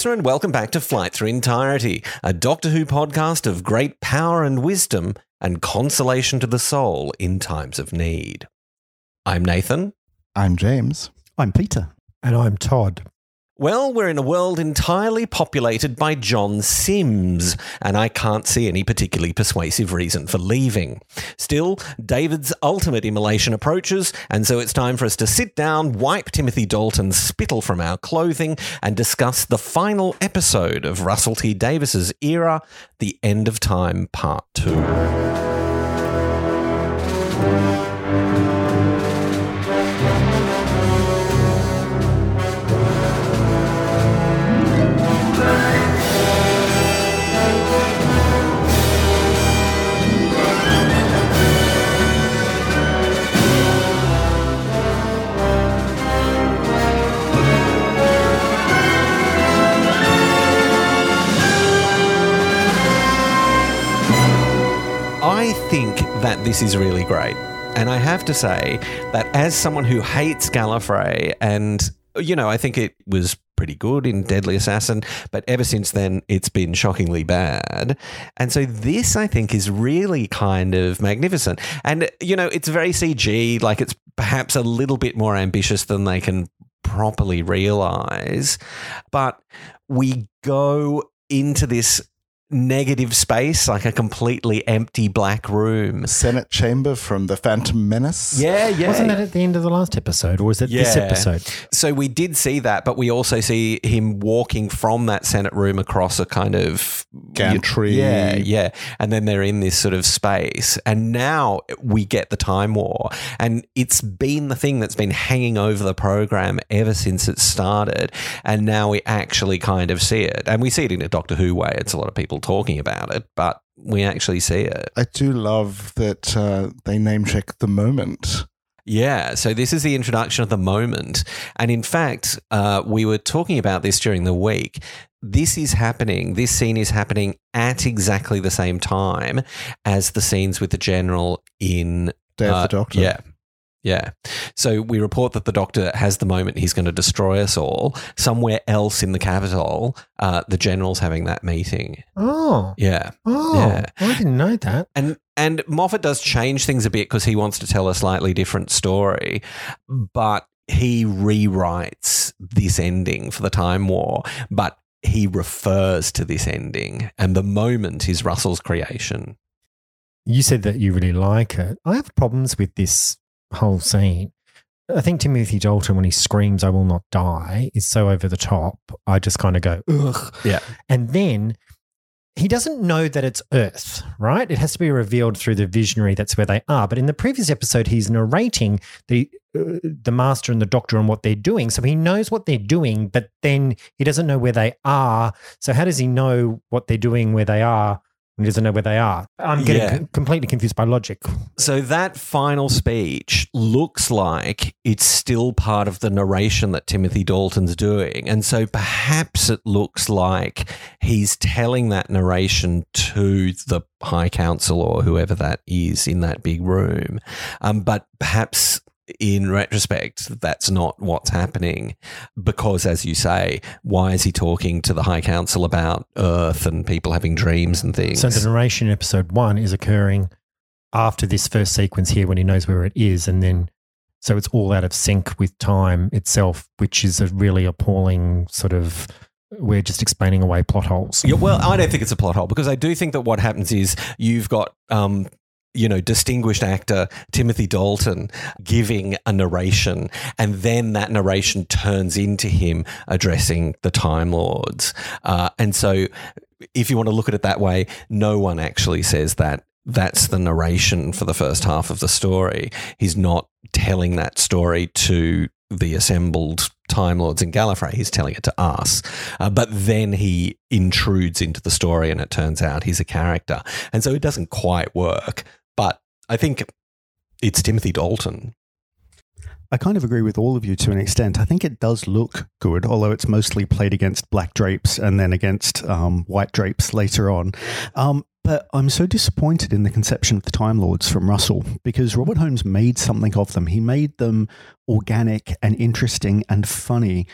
Hello, listener, and welcome back to Flight Through Entirety, a Doctor Who podcast of great power and wisdom and consolation to the soul in times of need. I'm Nathan. I'm James. I'm Peter. And I'm Todd. Well, we're in a world entirely populated by John Sims, and I can't see any particularly persuasive reason for leaving. Still, David's ultimate immolation approaches, and so it's time for us to sit down, wipe Timothy Dalton's spittle from our clothing, and discuss the final episode of Russell T Davies's era, The End of Time Part 2. That this is really great. And I have to say that as someone who hates Gallifrey, and, you know, I think it was pretty good in Deadly Assassin, but ever since then, it's been shockingly bad. And so this, I think, is really kind of magnificent. And, you know, it's very CG, like it's perhaps a little bit more ambitious than they can properly realize. But we go into this negative space, like a completely empty black room. Senate chamber from the Phantom Menace. Yeah, yeah. Wasn't that at the end of the last episode, or was it this episode? So we did see that, but we also see him walking from that Senate room across a kind of Gantry. Yeah, yeah. And then they're in this sort of space. And now we get the Time War. And it's been the thing that's been hanging over the program ever since it started. And now we actually kind of see it. And we see it in a Doctor Who way. It's a lot of people talking about it, but we actually see it. I do love that uh, they name check the moment. Yeah, so this is the introduction of the moment. And in fact, uh, we were talking about this during the week. This is happening, this scene is happening at exactly the same time as the scenes with the general in Day of uh, the Doctor. Yeah. Yeah. So we report that the doctor has the moment he's going to destroy us all. Somewhere else in the capital, uh, the general's having that meeting. Oh, Yeah. oh, Yeah. I didn't know that. And and Moffat does change things a bit because he wants to tell a slightly different story, but he rewrites this ending for the Time War, but he refers to this ending, and the moment is Russell's creation. You said that you really like it. I have problems with this whole scene. I think Timothy Dalton, when he screams, I will not die, is so over the top. I just kind of go, ugh. Yeah. And then he doesn't know that it's Earth, right? It has to be revealed through the visionary. That's where they are. But in the previous episode, he's narrating the uh, the master and the doctor and what they're doing, so he knows what they're doing. But then he doesn't know where they are. So how does he know what they're doing where they are? He doesn't know where they are. I'm getting Yeah. com- completely confused by logic. So that final speech looks like it's still part of the narration that Timothy Dalton's doing. And so perhaps it looks like he's telling that narration to the High Council or whoever that is in that big room. Um, but perhaps in retrospect, that's not what's happening because, as you say, why is he talking to the High Council about Earth and people having dreams and things? So the narration in episode one is occurring after this first sequence here when he knows where it is. And then, so it's all out of sync with time itself, which is a really appalling sort of, we're just explaining away plot holes. Yeah, well, I don't think it's a plot hole because I do think that what happens is you've got. Um, you know, distinguished actor Timothy Dalton giving a narration, and then that narration turns into him addressing the Time Lords. Uh, and so, if you want to look at it that way, no one actually says that that's the narration for the first half of the story. He's not telling that story to the assembled Time Lords in Gallifrey. He's telling it to us. Uh, but then he intrudes into the story and it turns out he's a character. And so it doesn't quite work. But I think it's Timothy Dalton. I kind of agree with all of you to an extent. I think it does look good, although it's mostly played against black drapes and then against um, white drapes later on. Um, but But I'm so disappointed in the conception of the Time Lords from Russell because Robert Holmes made something of them. He made them organic and interesting and funny.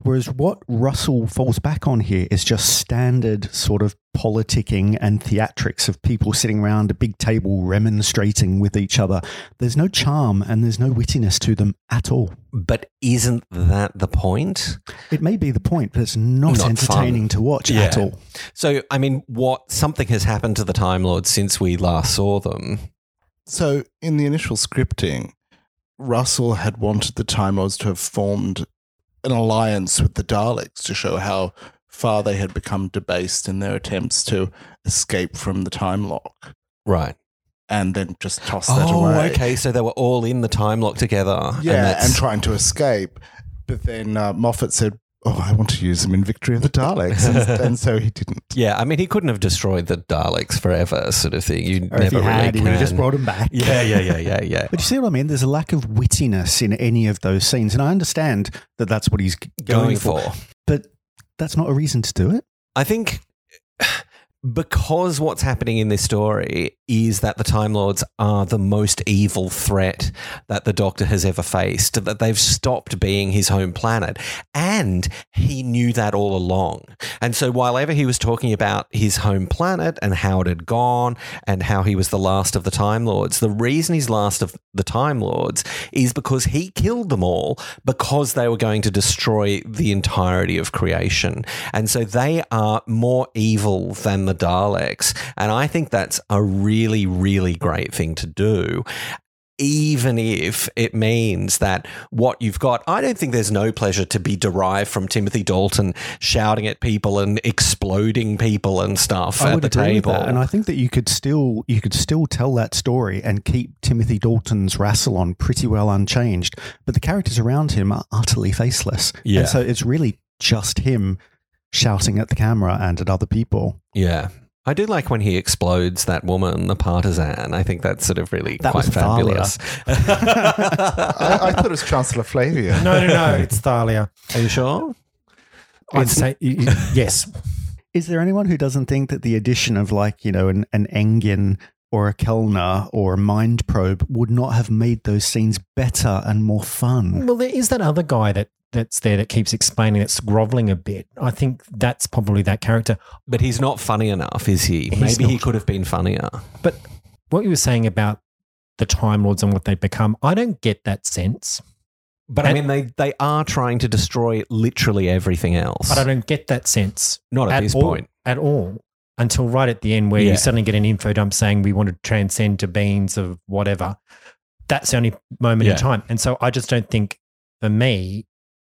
Whereas what Russell falls back on here is just standard sort of politicking and theatrics of people sitting around a big table remonstrating with each other. There's no charm and there's no wittiness to them at all. But isn't that the point? It may be the point, but it's not, Not entertaining fun. to watch Yeah. at all. So, I mean, what something has happened to the Time Lords since we last saw them. So, in the initial scripting, Russell had wanted the Time Lords to have formed an alliance with the Daleks to show how far they had become debased in their attempts to escape from the time lock, Right. and then just toss that Oh, away. okay. So they were all in the time lock together. Yeah, that's- and, trying to escape. But then uh, Moffat said, "Oh, I want to use them in Victory of the Daleks," and, and so he didn't. yeah, I mean, he couldn't have destroyed the Daleks forever, sort of thing. You Or never if he had, really he just brought them back. Yeah, yeah, yeah, yeah, yeah. But you see what I mean? There's a lack of wittiness in any of those scenes. And I understand that that's what he's going, Going for. for. But that's not a reason to do it. I think because what's happening in this story is that the Time Lords are the most evil threat that the Doctor has ever faced, that they've stopped being his home planet. And he knew that all along. And so, while ever he was talking about his home planet and how it had gone and how he was the last of the Time Lords, the reason he's last of the Time Lords is because he killed them all because they were going to destroy the entirety of creation. And so they are more evil than the Daleks. And I think that's a really, really great thing to do. Even if it means that what you've got, I don't think there's no pleasure to be derived from Timothy Dalton shouting at people and exploding people and stuff I at the table. And I think that you could still you could still tell that story and keep Timothy Dalton's Rassilon pretty well unchanged. But the characters around him are utterly faceless. Yeah. And so it's really just him shouting at the camera and at other people. Yeah. I do like when he explodes that woman, the partisan. I think that's sort of really That quite was fabulous. I, I thought it was Chancellor Flavia. No, no, no. It's Thalia. Are you sure? I'd say y- y- yes. Is there anyone who doesn't think that the addition of like, you know, an, an Engin or a Kelner or a Mind Probe would not have made those scenes better and more fun? Well, there is that other guy that that's there that keeps explaining that's groveling a bit. I think that's probably that character. But he's not funny enough, is he? He's Maybe he could have been funnier. But what you were saying about the Time Lords and what they've become, I don't get that sense. But I mean, they, they are trying to destroy literally everything else. But I don't get that sense Not at, at this all, point. at all until right at the end where Yeah. you suddenly get an info dump saying we want to transcend to beings of whatever. That's the only moment Yeah. in time. And so I just don't think for me,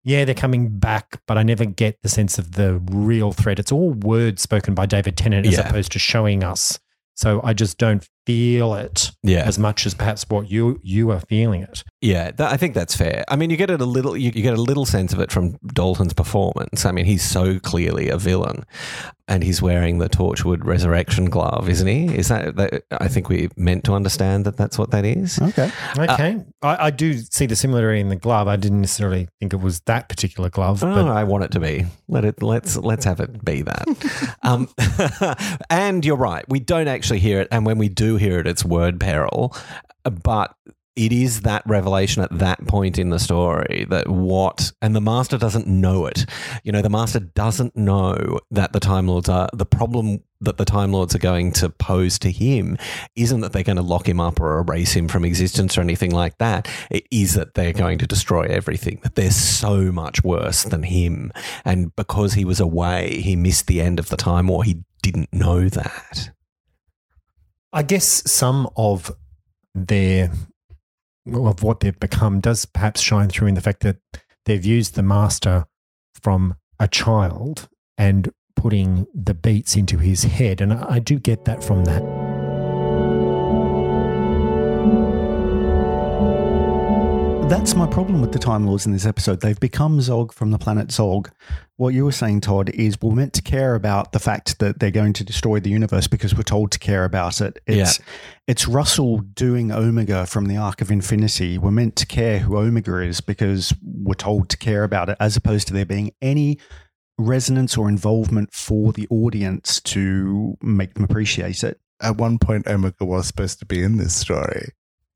yeah, they're coming back, but I never get the sense of the real threat. It's all words spoken by David Tennant as Yeah. opposed to showing us. So I just don't feel it Yeah. as much as perhaps what you you are feeling it. Yeah, that, I think that's fair. I mean, you get it a little, you, you get a little sense of it from Dalton's performance. I mean, he's so clearly a villain, and he's wearing the Torchwood resurrection glove, isn't he? Is that? that I think we meant to understand that that's what that is. Okay. Okay, I, I do see the similarity in the glove. I didn't necessarily think it was that particular glove, Oh, but I want it to be. Let it. Let's let's have it be that. um, and you're right. We don't actually hear it, and when we do hear it, it's word peril. But it is that revelation at that point in the story that what, and the master doesn't know it. You know, the master doesn't know that the Time Lords are the problem. That the Time Lords are going to pose to him isn't that they're going to lock him up or erase him from existence or anything like that. It is that they're going to destroy everything, that they're so much worse than him. And because he was away, he missed the end of the Time War. He didn't know that. I guess some of their of what they've become does perhaps shine through in the fact that they've used the master from a child and putting the beats into his head, and I do get that from that. That's my problem with the Time Lords in this episode. They've become Zog from the planet Zog. What you were saying, Todd, is we're meant to care about the fact that they're going to destroy the universe because we're told to care about it. It's it's Russell doing Omega from the Arc of Infinity. We're meant to care who Omega is because we're told to care about it, as opposed to there being any resonance or involvement for the audience to make them appreciate it. at one point Omega was supposed to be in this story.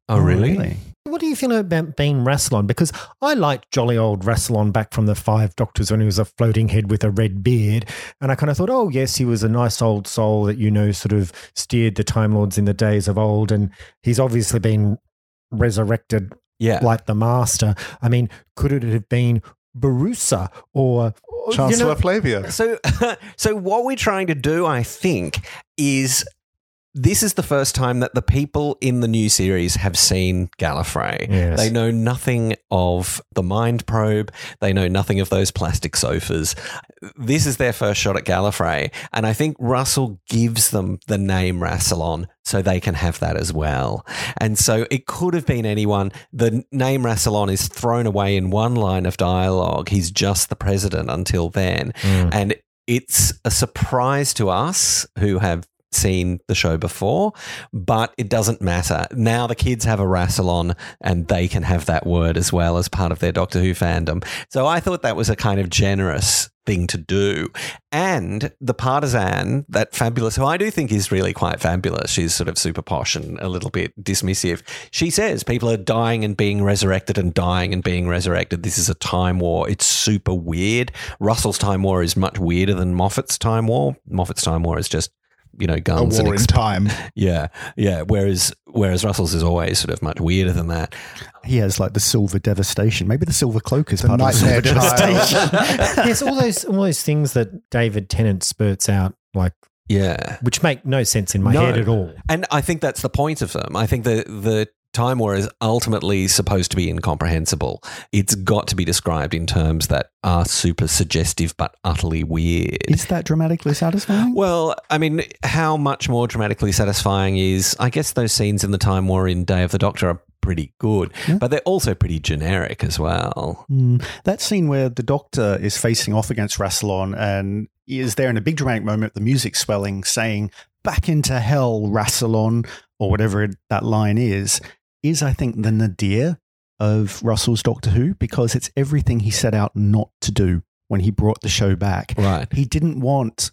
Oh, really? What do you feel about being Rassilon? Because I liked jolly old Rassilon back from the Five Doctors when he was a floating head with a red beard. And I kind of thought, oh, yes, he was a nice old soul that, you know, sort of steered the Time Lords in the days of old. And he's obviously been resurrected Yeah. like the Master. I mean, could it have been Borusa or. Oh, or, Chancellor you know, Flavia. So, so what we're trying to do, I think, is this is the first time that the people in the new series have seen Gallifrey. Yes. They know nothing of the mind probe. They know nothing of those plastic sofas. This is their first shot at Gallifrey, and I think Russell gives them the name Rassilon so they can have that as well. And so it could have been anyone. The name Rassilon is thrown away in one line of dialogue. He's just the president until then. Mm. And it's a surprise to us who have seen the show before, but it doesn't matter. Now the kids have a Rassilon and they can have that word as well as part of their Doctor Who fandom. So I thought that was a kind of generous thing to do. And the partisan, that fabulous, who I do think is really quite fabulous, she's sort of super posh and a little bit dismissive. She says people are dying and being resurrected and dying and being resurrected. This is a time war. It's super weird. Russell's time war is much weirder than Moffat's time war. Moffat's time war is just you know A guns and war in time. yeah yeah whereas whereas Russell's is always sort of much weirder than that He has like the silver devastation. Maybe the silver cloak is The part of the silver nightmare child. devastation. yes, all those all those things that David Tennant spurts out, like yeah which make no sense in my No. head at all. And I think that's the point of them. I think the the Time War is ultimately supposed to be incomprehensible. It's got to be described in terms that are super suggestive but utterly weird. is that dramatically satisfying? Well, I mean, how much more dramatically satisfying is, I guess, those scenes in the Time War in Day of the Doctor are pretty good, Yeah. but they're also pretty generic as well. Mm, that scene where the doctor is facing off against Rassilon and is there in a big dramatic moment, the music swelling, saying, Back into hell, Rassilon, or whatever that line is, is, I think, the nadir of Russell's Doctor Who because it's everything he set out not to do when he brought the show back. Right. He didn't want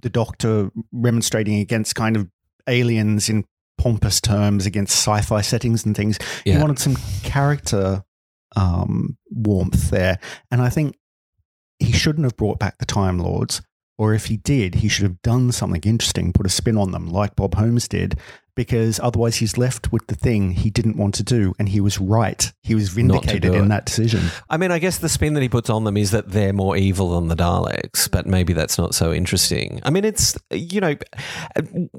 the doctor remonstrating against kind of aliens in pompous terms, against sci fi settings and things. He wanted some character um, warmth there. And I think he shouldn't have brought back the Time Lords. Or if he did, he should have done something interesting, put a spin on them, like Bob Holmes did, because otherwise he's left with the thing he didn't want to do. And he was right. He was vindicated in it. that decision. I mean, I guess the spin that he puts on them is that they're more evil than the Daleks, but maybe that's not so interesting. I mean, it's you know,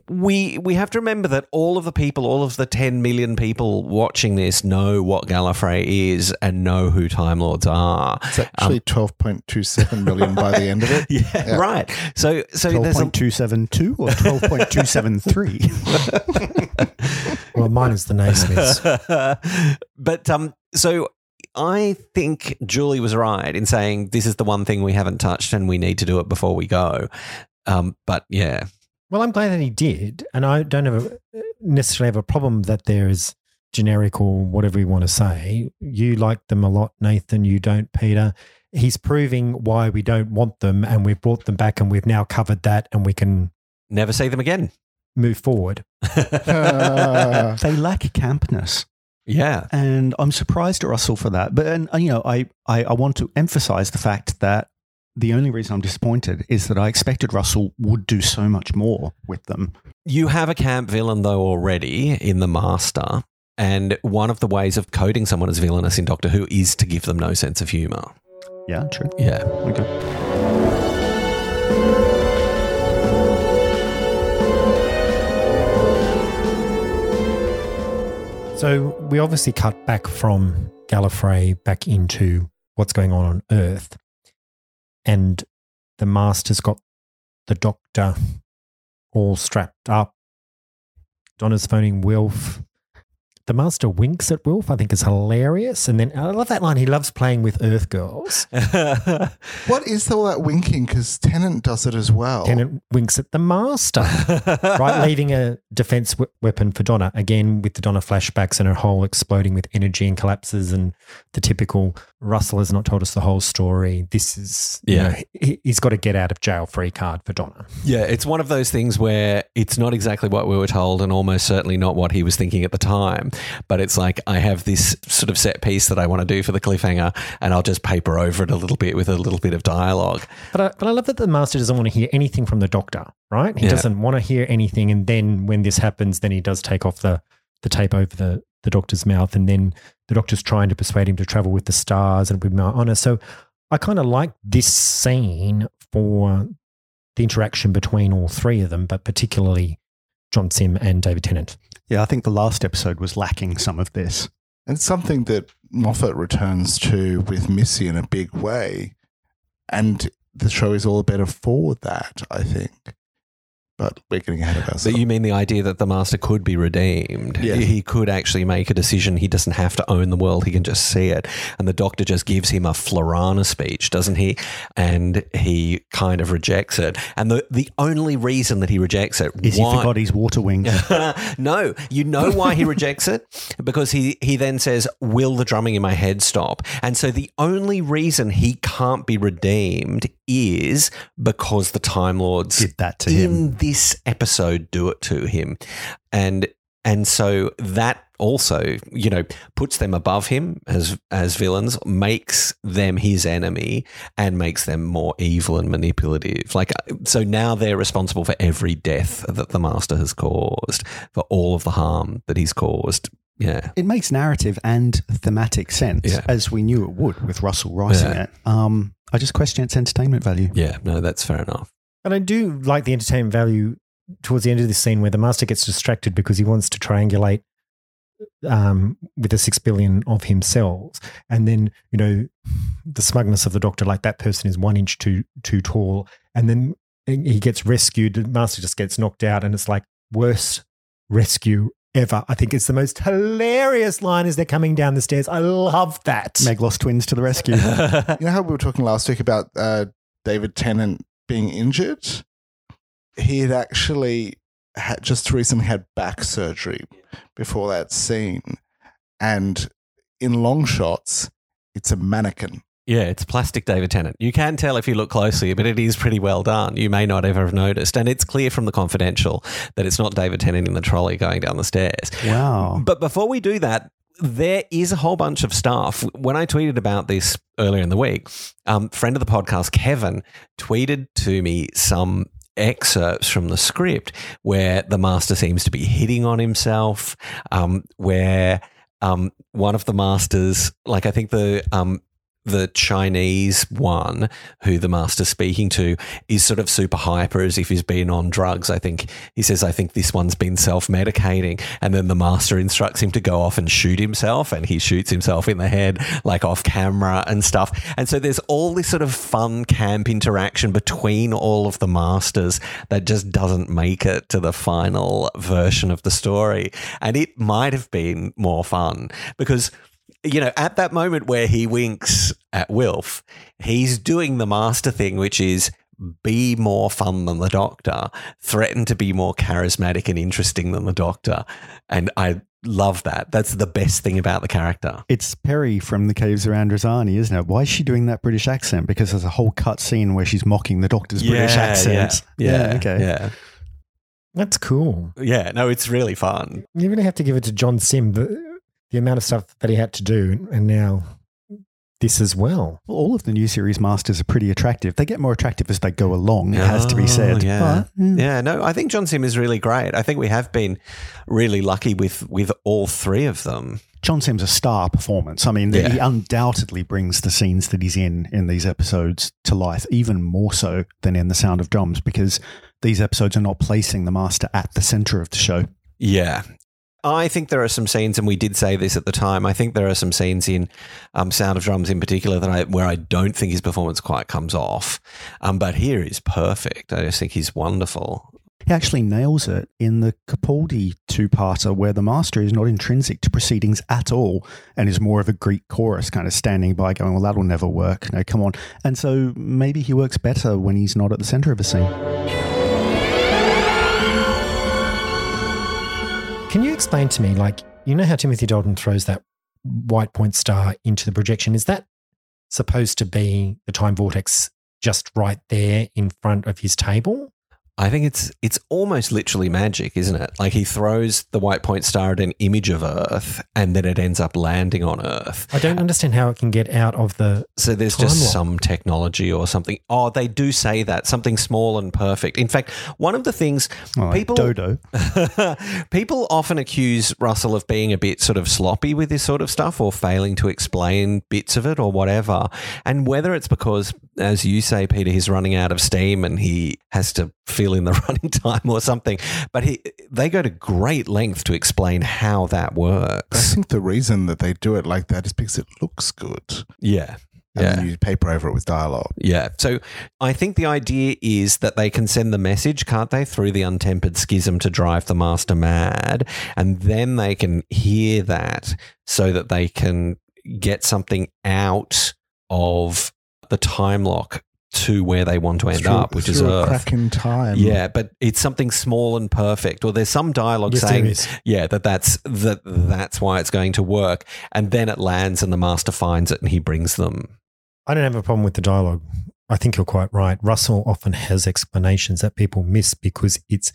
we we have to remember that all of the people, all of the ten million people watching this, know what Gallifrey is and know who Time Lords are. It's actually um, 12.27 million by the end of it. Yeah, Yeah. right. So, so 12.272 or 12.273? Well, mine is the Naismiths. but um, so I think Julie was right in saying this is the one thing we haven't touched and we need to do it before we go. Um, but yeah, Well, I'm glad that he did, and I don't have a, necessarily have a problem that there is generic or whatever you want to say. You like them a lot, Nathan. You don't, Peter. He's proving why we don't want them, and we've brought them back, and we've now covered that, and we can never see them again. Move forward. Uh, they lack campness. yeah. And I'm surprised at Russell for that. But, and, you know, I, I, I want to emphasize the fact that the only reason I'm disappointed is that I expected Russell would do so much more with them. You have a camp villain, though, already in The Master. And one of the ways of coding someone as villainous in Doctor Who is to give them no sense of humor. Yeah, true. Yeah. Okay. So we obviously cut back from Gallifrey back into what's going on on Earth. And the Master's got the Doctor all strapped up. Donna's phoning Wilf. The master winks at Wilf, I think is hilarious. And then I love that line. He loves playing with Earth girls. What is all that winking? Because Tennant does it as well. Tennant winks at the master, right? Leaving a defense w- weapon for Donna. Again, with the Donna flashbacks and her whole exploding with energy and collapses, and the typical Russell has not told us the whole story. This is, you Yeah. know, he, he's got to get out of jail free card for Donna. Yeah, it's one of those things where it's not exactly what we were told and almost certainly not what he was thinking at the time. But it's like, I have this sort of set piece that I want to do for the cliffhanger and I'll just paper over it a little bit with a little bit of dialogue. But I, but I love that the master doesn't want to hear anything from the doctor, right? He Yeah. doesn't want to hear anything. And then when this happens, then he does take off the, the tape over the, the doctor's mouth. And then the doctor's trying to persuade him to travel with the stars and with Mount Honor. So I kind of like this scene for the interaction between all three of them, but particularly John Sim and David Tennant. Yeah, I think the last episode was lacking some of this. And it's something that Moffat returns to with Missy in a big way. And the show is all the better for that, I think. But we're getting ahead of ourselves. But you mean the idea that the master could be redeemed? Yeah. He could actually make a decision. He doesn't have to own the world. He can just see it. And the doctor just gives him a Florana speech, doesn't he? And he kind of rejects it. And the, the only reason that he rejects it Is he why- forgot his water wing? no, you know why he rejects it? Because he, he then says, Will the drumming in my head stop? And so the only reason he can't be redeemed is because the Time Lords Did that to him. in this episode do it to him. And and so that also, you know, puts them above him as as villains, makes them his enemy, and makes them more evil and manipulative. Like so now they're responsible for every death that the master has caused, for all of the harm that he's caused. Yeah. It makes narrative and thematic sense, Yeah. as we knew it would with Russell writing Yeah. it. Um, I just question its entertainment value. Yeah, no, that's fair enough. And I do like the entertainment value towards the end of this scene where the master gets distracted because he wants to triangulate um, with the six billion of himself, and then you know the smugness of the doctor, like that person is one inch too too tall, and then he gets rescued. The master just gets knocked out, and it's like worst rescue ever. I think it's the most hilarious line as they're coming down the stairs. I love that. Meglos twins to the rescue. you know how we were talking last week about uh, David Tennant being injured? He had actually had just recently had back surgery before that scene. And in long shots, it's a mannequin. Yeah, it's plastic David Tennant. You can tell if you look closely, but it is pretty well done. You may not ever have noticed. And it's clear from the confidential that it's not David Tennant in the trolley going down the stairs. wow. But before we do that, there is a whole bunch of stuff. When I tweeted about this earlier in the week, um, friend of the podcast, Kevin, tweeted to me some excerpts from the script where the master seems to be hitting on himself, um, where um, one of the masters, like I think the um, the Chinese one who the master's speaking to is sort of super hyper as if he's been on drugs. I think he says, I think this one's been self medicating. And then the master instructs him to go off and shoot himself. And he shoots himself in the head, like off camera and stuff. And so there's all this sort of fun camp interaction between all of the masters that just doesn't make it to the final version of the story. And it might have been more fun because you know, at that moment where he winks at Wilf, he's doing the master thing, which is be more fun than the doctor, threaten to be more charismatic and interesting than the doctor. And I love that. That's the best thing about the character. It's Peri from the Caves of Androzani, isn't it? Why is she doing that British accent? Because there's a whole cut scene where she's mocking the doctor's British accent. Yeah. okay. Yeah. That's cool. Yeah. No, it's really fun. You really have to give it to John Sim the, the amount of stuff that he had to do, and now this as well. Well, all of the new series masters are pretty attractive. They get more attractive as they go along, it has to be Oh, said. yeah. But, mm, Yeah, no, I think John Sim is really great. I think we have been really lucky with with all three of them. John Sim's a star performance. I mean, Yeah. he undoubtedly brings the scenes that he's in in these episodes to life, even more so than in The Sound of Drums, because these episodes are not placing the master at the center of the show. Yeah. I think there are some scenes, and we did say this at the time. I think there are some scenes in um, Sound of Drums in particular that I where I don't think his performance quite comes off. Um, but here is perfect. I just think he's wonderful. He actually nails it in the Capaldi two-parter where the master is not intrinsic to proceedings at all and is more of a Greek chorus kind of standing by going, well, that'll never work. No, come on. And so maybe he works better when he's not at the center of a scene. Can you explain to me, like, you know how Timothy Dalton throws that white point star into the projection? Is that supposed to be the time vortex just right there in front of his table? I think it's it's almost literally magic, isn't it? Like he throws the white point star at an image of Earth, and then it ends up landing on Earth. I don't understand how it can get out of the. So there's just lock. some technology or something. Oh, they do say that something small and perfect. In fact, one of the things Well, like people Dodo. people often accuse Russell of being a bit sort of sloppy with this sort of stuff or failing to explain bits of it or whatever. And whether it's because, as you say, Peter, he's running out of steam and he has to fill in the running time or something. But he, they go to great length to explain how that works. I think the reason that they do it like that is because it looks good. Yeah. And Yeah. then you paper over it with dialogue. Yeah. So I think the idea is that they can send the message, can't they, through the untempered schism to drive the master mad. And then they can hear that so that they can get something out of the time lock to where they want to end Through- up, which is through a Earth. crack in time. Yeah, but it's something small and perfect. Or there's some dialogue Yes, saying, yeah, that that's that that's why it's going to work. And then it lands, and the master finds it, and he brings them. I don't have a problem with the dialogue. I think you're quite right. Russell often has explanations that people miss because it's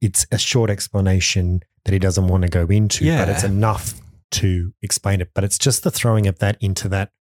it's a short explanation that he doesn't want to go into, but it's enough to explain it. But it's just the throwing of that into that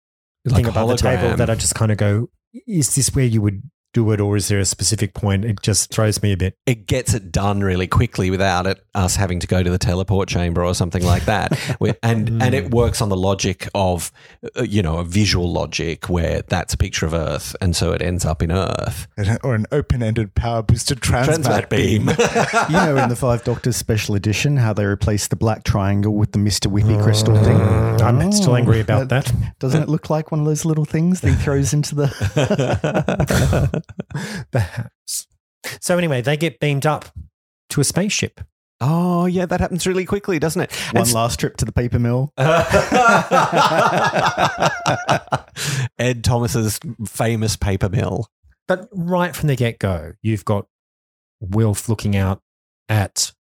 Like thing a above the table that I just kind of go, is this where you would do it, or is there a specific point? It just throws me a bit. it gets it done really quickly without it us having to go to the teleport chamber or something like that. Where- and and it works on the logic of uh, you know a visual logic where that's a picture of Earth, and so it ends up in Earth. Or an open ended power boosted transmat, beam. You know, in the Five Doctors special edition, how they replaced the black triangle with the Mr. Whippy crystal thing. I'm Oh, still angry about that. Doesn't it look like one of those little things that he throws into the. Perhaps. So anyway, they get beamed up to a spaceship. oh yeah, that happens really quickly, doesn't it? One And last trip to the paper mill. Ed Thomas's famous paper mill. But right from the get go, you've got Wilf looking out at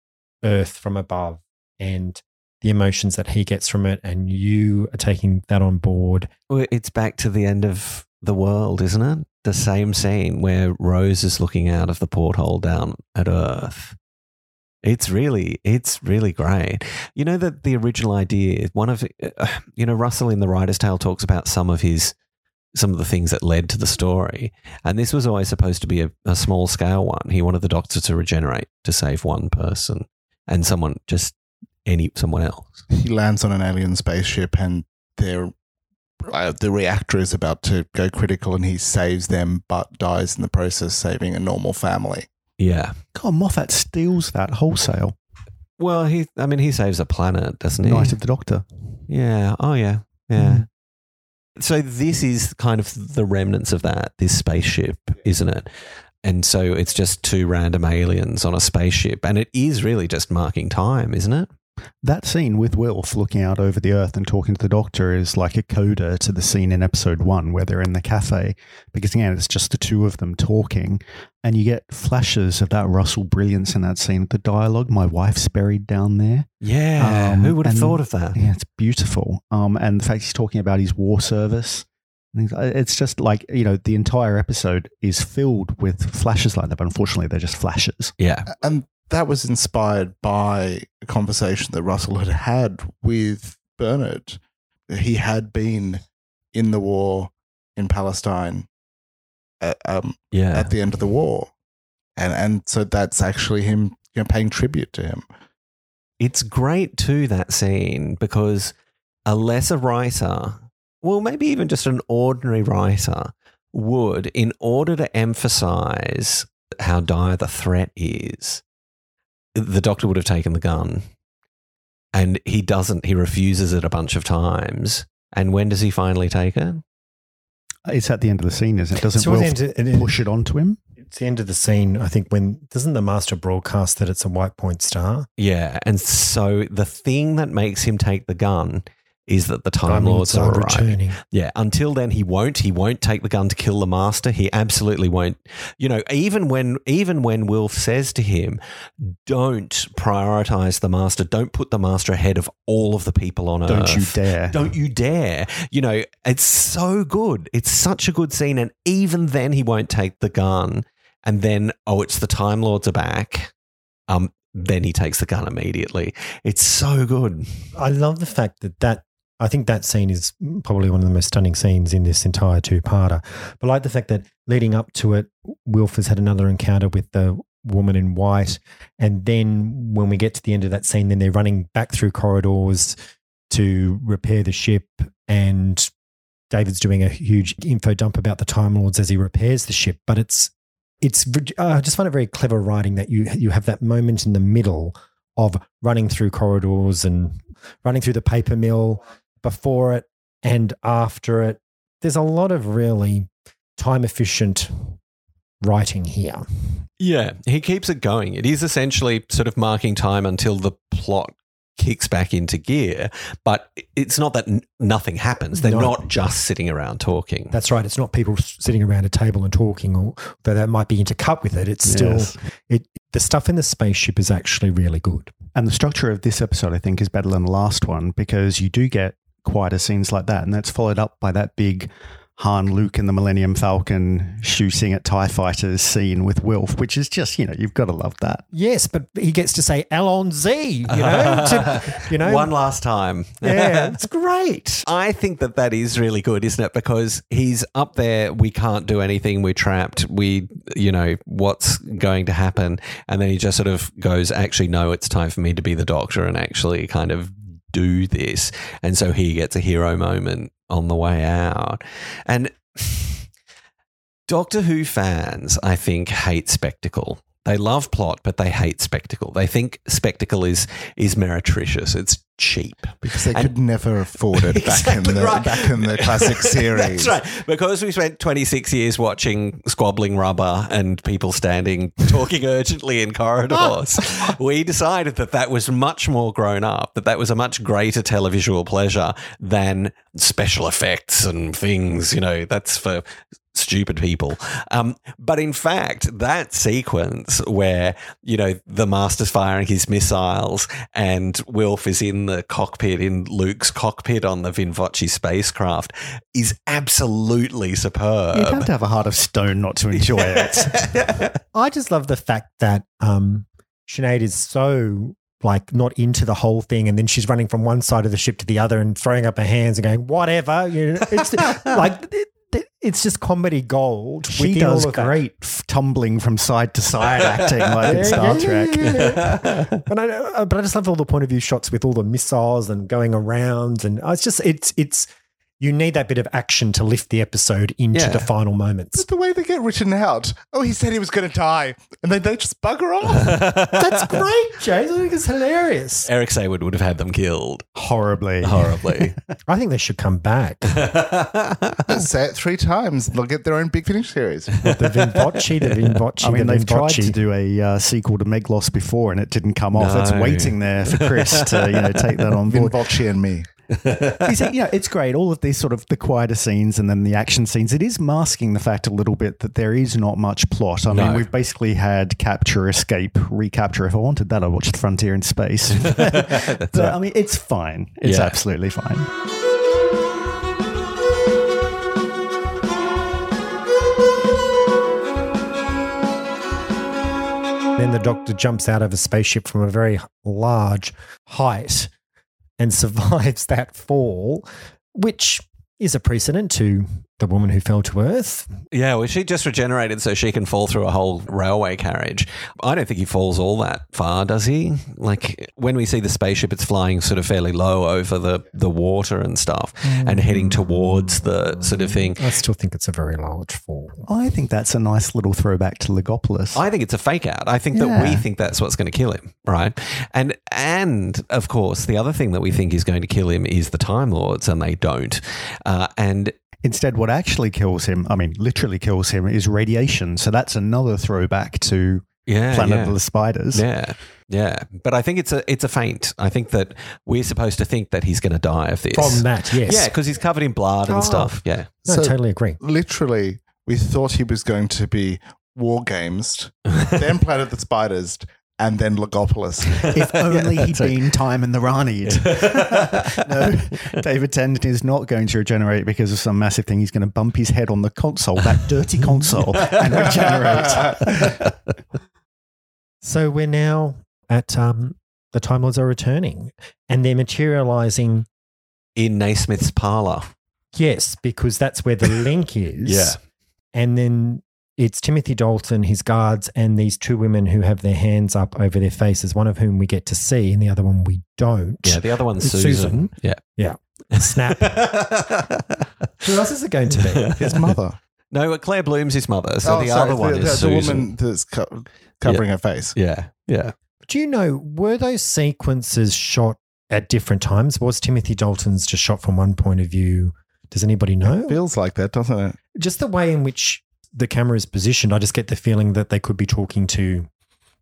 Earth from above and the emotions that he gets from it, and you are taking that on board. It's back to the end of the world, isn't it? The same scene where Rose is looking out of the porthole down at Earth. It's really, it's really great. You know that the original idea, one of, you know, Russell in the Writer's Tale talks about some of his, some of the things that led to the story, and this was always supposed to be a, a small scale one. He wanted the Doctor to regenerate to save one person, and someone just any someone else. he lands on an alien spaceship and they're, uh, the reactor is about to go critical and he saves them but dies in the process, saving a normal family. Yeah. God, Moffat steals that wholesale. Well, he, I mean, he saves a planet, doesn't he? Night of the Doctor. Yeah. Oh, yeah. Yeah. So this is kind of the remnants of that, this spaceship, isn't it? And so it's just two random aliens on a spaceship. And it is really just marking time, isn't it? That scene with Wilf looking out over the earth and talking to the doctor is like a coda to the scene in episode one where they're in the cafe. Because again, it's just the two of them talking, and you get flashes of that Russell brilliance in that scene. The dialogue, my wife's buried down there. Yeah. Um, Who would have and- thought of that? Yeah, it's beautiful. Um, and the fact he's talking about his war service. It's just like, you know, the entire episode is filled with flashes like that, but unfortunately, they're just flashes. Yeah. And that was inspired by a conversation that Russell had had with Bernard. He had been in the war in Palestine at, um, Yeah. at the end of the war. And, and so that's actually him you know, paying tribute to him. It's great too, that scene, because a lesser writer, well, maybe even just an ordinary writer, would, in order to emphasize how dire the threat is, the doctor would have taken the gun. And he doesn't, he refuses it a bunch of times. And when does he finally take it? It's at the end of the scene, isn't it? Doesn't Towards Wilf the it- it- push it onto him? It's the end of the scene. I think when doesn't the master broadcast that it's a white point star? Yeah, and so the thing that makes him take the gun is that the Time, Time Lords are returning. Yeah, until then he won't. He won't take the gun to kill the master. He absolutely won't. You know, even when even when Wilf says to him, "Don't prioritize the master. Don't put the master ahead of all of the people on earth. Don't you dare. Don't you dare. You know, it's so good. It's such a good scene. And even then, he won't take the gun. And then, oh, it's the Time Lords are back. Um, then he takes the gun immediately. It's so good. I love the fact that that I think that scene is probably one of the most stunning scenes in this entire two-parter. But I like the fact that leading up to it, Wilf has had another encounter with the woman in white, and then when we get to the end of that scene, then they're running back through corridors to repair the ship, and David's doing a huge info dump about the Time Lords as he repairs the ship. But it's it's uh, I just find it very clever writing that you you have that moment in the middle of running through corridors and running through the paper mill before it and after it. There's a lot of really time efficient writing here. Yeah, he keeps it going. It is essentially sort of marking time until the plot kicks back into gear, but it's not that n- nothing happens. They're No. not just sitting around talking. That's right. It's not people sitting around a table and talking, or though that might be intercut with it. It's still Yes. it. The stuff in the spaceship is actually really good. And the structure of this episode, I think, is better than the last one because you do get quieter scenes like that. And that's followed up by that big Han, Luke, and the Millennium Falcon shooting at TIE fighters scene with Wilf, which is just, you know, you've got to love that. Yes, but he gets to say Allons-y. You know, to, you know, One last time. yeah, it's great. I think that that is really good, isn't it? Because he's up there. We can't do anything. We're trapped. We, you know, what's going to happen? And then he just sort of goes, actually, no, it's time for me to be the doctor and actually kind of do this. And so he gets a hero moment on the way out. And Doctor Who fans, I think, hate spectacle. They love plot, but they hate spectacle. They think spectacle is is meretricious. It's cheap. because they And- could never afford it back in the right. back in the classic series. That's right. Because we spent 26 years watching squabbling rubber and people standing talking urgently in corridors, we decided that that was much more grown up, that that was a much greater televisual pleasure than special effects and things. You know, that's for stupid people. Um, but in fact, that sequence where, you know, the master's firing his missiles and Wilf is in the cockpit, in Luke's cockpit on the Vinvocci spacecraft, is absolutely superb. You'd have to have a heart of stone not to enjoy it. I just love the fact that um, Sinead is so like not into the whole thing, and then she's running from one side of the ship to the other and throwing up her hands and going whatever. You know, it's like it, it- it's just comedy gold. She within all does of that. great f- tumbling from side to side acting like in Star Trek. yeah, yeah. but I, uh, but I just love all the point of view shots with all the missiles and going around, and uh, it's just it's it's you need that bit of action to lift the episode into Yeah. the final moments. But the way they get written out. Oh, he said he was going to die, and then they just bugger off. That's great, James. I think it's hilarious. Eric Saward would have had them killed Horribly. horribly. I think they should come back. Say it three times, they'll get their own Big Finish series. The Vinvocci, the Vinvocci, I mean, the they've tried to do a uh, sequel to Meglos before, and it didn't come off. It's waiting there for Chris to you know take that on board. Vinvolci and me. You see, you know, it's great. All of these sort of the quieter scenes and then the action scenes. It is masking the fact a little bit that there is not much plot. I mean, we've basically had capture, escape, recapture. If I wanted that, I watched Frontier in Space. but I mean, it's fine. It's Yeah. absolutely fine. Then the doctor jumps out of a spaceship from a very large height and survives that fall, which is a precedent to the woman who fell to Earth. yeah, well, she just regenerated so she can fall through a whole railway carriage. I don't think he falls all that far, does he? Like when we see the spaceship, it's flying sort of fairly low over the, the water and stuff and heading towards the sort of thing. I still think it's a very large fall. I think that's a nice little throwback to Logopolis. I think it's a fake out. I think that we think that's what's going to kill him, right? And and of course, the other thing that we think is going to kill him is the Time Lords, and they don't. Uh, and Instead, what actually kills him, I mean, literally kills him, is radiation. So that's another throwback to Yeah, Planet yeah. of the Spiders. Yeah, yeah, but I think it's a it's a feint. I think that we're supposed to think that he's going to die of this. From that, yes. yeah, because he's covered in blood and Oh. stuff. Yeah, No, So- totally agree. Literally, we thought he was going to be war games, then Planet of the Spiders, and then Logopolis. If only he'd that's right. been time in the Ranid. no, David Tennant is not going to regenerate because of some massive thing. He's going to bump his head on the console, that dirty console, and regenerate. So we're now at um, the Time Lords are returning, and they're materializing. in Naismith's parlor. Yes, because that's where the link is. Yeah. and then it's Timothy Dalton, his guards, and these two women who have their hands up over their faces. One of whom we get to see, and the other one we don't. Yeah, the other one's Susan. Susan. Yeah. Snap. Who else is it going to be? His mother. No, Claire Bloom's his mother. So Oh, the sorry, other one the, is the, the Susan. woman that's co- covering her face. Yeah, yeah. Do you know were those sequences shot at different times? Was Timothy Dalton's just shot from one point of view? Does anybody know? Feels like that, doesn't it? Just the way in which the camera is positioned, I just get the feeling that they could be talking to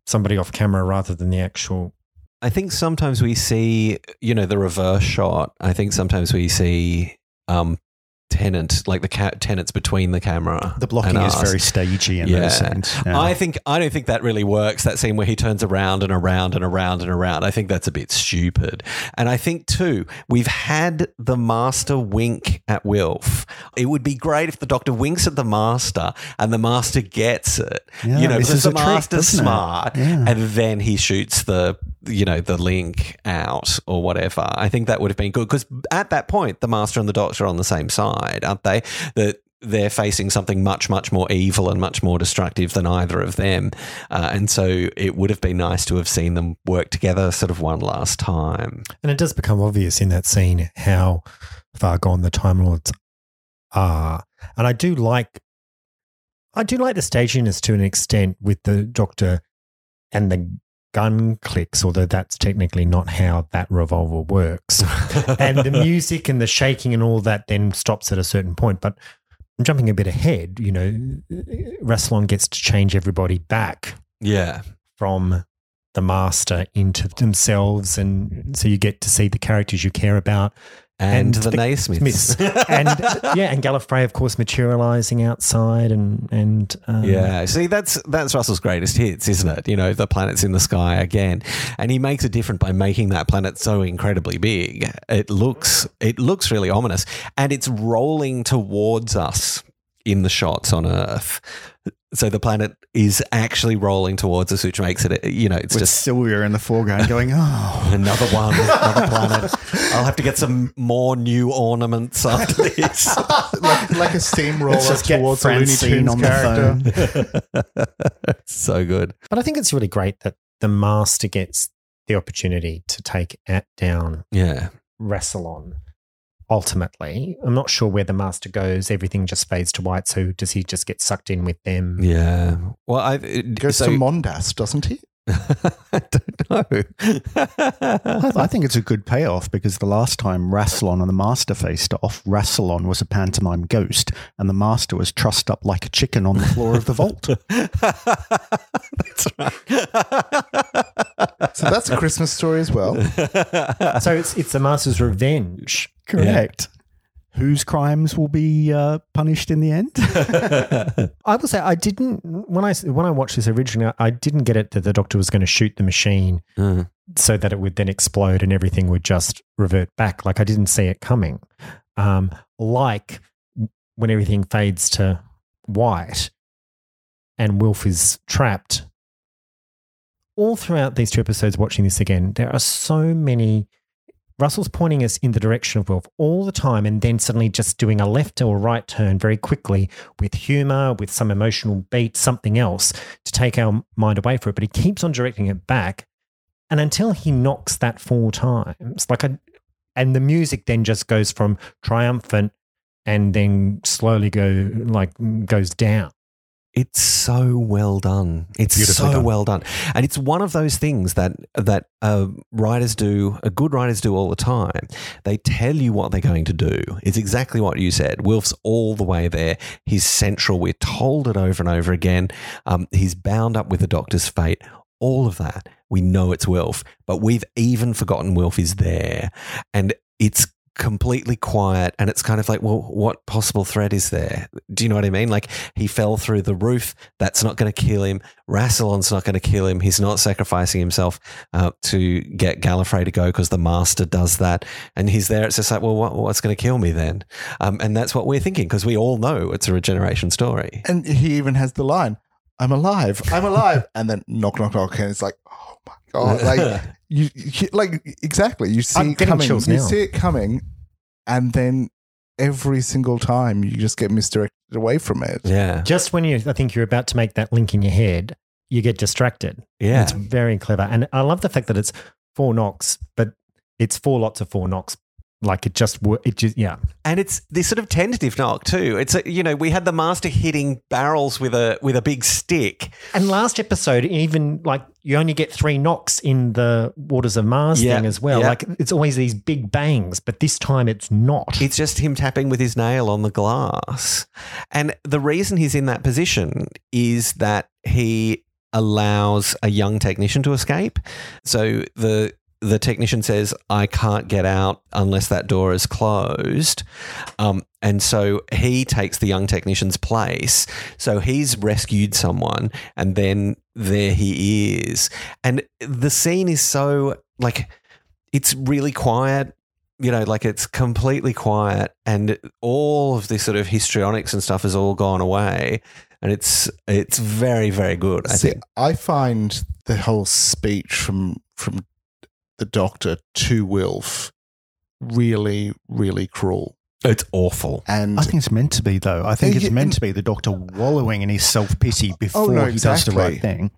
somebody off camera rather than the actual. I think sometimes we see, you know, the reverse shot. I think sometimes we see um, Tennant, like the ca- tenants between the camera. The blocking is very stagey in Yeah. those scenes. Yeah. I think I don't think that really works. That scene where he turns around and around and around and around. I think that's a bit stupid. And I think too, we've had the master wink at Wilf. It would be great if the doctor winks at the master and the master gets it. Yeah, you know, because the a trick, master's smart, and then he shoots the you know the link out or whatever. I think that would have been good because at that point, the master and the doctor are on the same side, aren't they? That they're facing something much, much more evil and much more destructive than either of them. Uh, and so it would have been nice to have seen them work together sort of one last time. And it does become obvious in that scene how far gone the Time Lords are. And I do like, I do like the staginess to an extent with the Doctor and the gun clicks, although that's technically not how that revolver works. and the music and the shaking and all that then stops at a certain point. But I'm jumping a bit ahead. You know, Rassilon gets to change everybody back yeah. from the master into themselves, and so you get to see the characters you care about. And, And the, the Naismiths. and yeah, and Gallifrey, of course, materializing outside, and and um, Yeah, see, that's that's Russell's greatest hits, isn't it? You know, the planets in the sky again, and he makes it different by making that planet so incredibly big. It looks it looks really ominous, and it's rolling towards us in the shots on Earth. So the planet is actually rolling towards us, which makes it, you know, it's With just Sylvia in the foreground going, oh. another one, another planet. I'll have to get some more new ornaments after this. like, like a steamroller Let's just get towards a Looney Francine Tunes on character. the phone. so good. But I think it's really great that the master gets the opportunity to take at down Yeah. Rassilon. Ultimately, I'm not sure where the master goes. Everything just fades to white. So does he just get sucked in with them? Yeah. Well, I it Goes so, to Mondas, doesn't he? I don't know. I, I think it's a good payoff because the last time Rassilon and the Master faced off, Rassilon was a pantomime ghost and the Master was trussed up like a chicken on the floor of the vault. That's right. So that's a Christmas story as well. So it's it's the master's revenge. Correct. Whose crimes will be uh, punished in the end? I will say I didn't when I when I watched this originally. I didn't get it that the doctor was going to shoot the machine Uh, so that it would then explode and everything would just revert back. Like I didn't see it coming. Um, like when everything fades to white and Wilf is trapped. All throughout these two episodes, watching this again, there are so many. Russell's pointing us in the direction of Wilf all the time, and then suddenly just doing a left or right turn very quickly with humor, with some emotional beat, something else to take our mind away from it. But he keeps on directing it back and until he knocks that four times, like and the music then just goes from triumphant and then slowly go like goes down. It's so well done. It's so done. well done, and it's one of those things that that uh, writers do. Uh, good writers do all the time. They tell you what they're going to do. It's exactly what you said. Wilf's all the way there. He's central. We're told it over and over again. Um, he's bound up with the Doctor's fate. All of that. We know it's Wilf, but we've even forgotten Wilf is there, and it's completely quiet and it's kind of like well what possible threat is there? Do you know what i mean? Like he fell through the roof. That's not going to kill him. Rassilon's not going to kill him. He's not sacrificing himself uh, to get gallifrey to go because the master does that. And he's there. It's just like well what, what's going to kill me then? Um, and that's what we're thinking because we all know it's a regeneration story. And he even has the line, I'm alive, I'm alive. and then knock, knock, knock. And it's like, oh my God. Like, you, you like, exactly. You see I'm it coming. chills You now. see it coming. And then every single time you just get misdirected away from it. yeah Just when you, I think you're about to make that link in your head, you get distracted. yeah It's very clever. And I love the fact that it's four knocks, but it's four lots of four knocks. Like it just, it just, yeah. And it's this sort of tentative knock too. It's a, you know we had the master hitting barrels with a with a big stick. And last episode, even like you only get three knocks in the Waters of Mars Yeah, thing as well. yeah. Like it's always these big bangs, but this time it's not. It's just him tapping with his nail on the glass. And the reason he's in that position is that he allows a young technician to escape. So the the technician says, "I can't get out unless that door is closed," um, and so he takes the young technician's place. So he's rescued someone, and then there he is. And the scene is so like it's really quiet you know, like it's completely quiet and all of this sort of histrionics and stuff has all gone away. And it's it's very, very good, I See, think. I find the whole speech from from the doctor to Wilf really, really cruel. It's awful. And I think it's meant to be, though. I think it's meant to be the doctor wallowing in his self pity oh, before no, he does the right thing.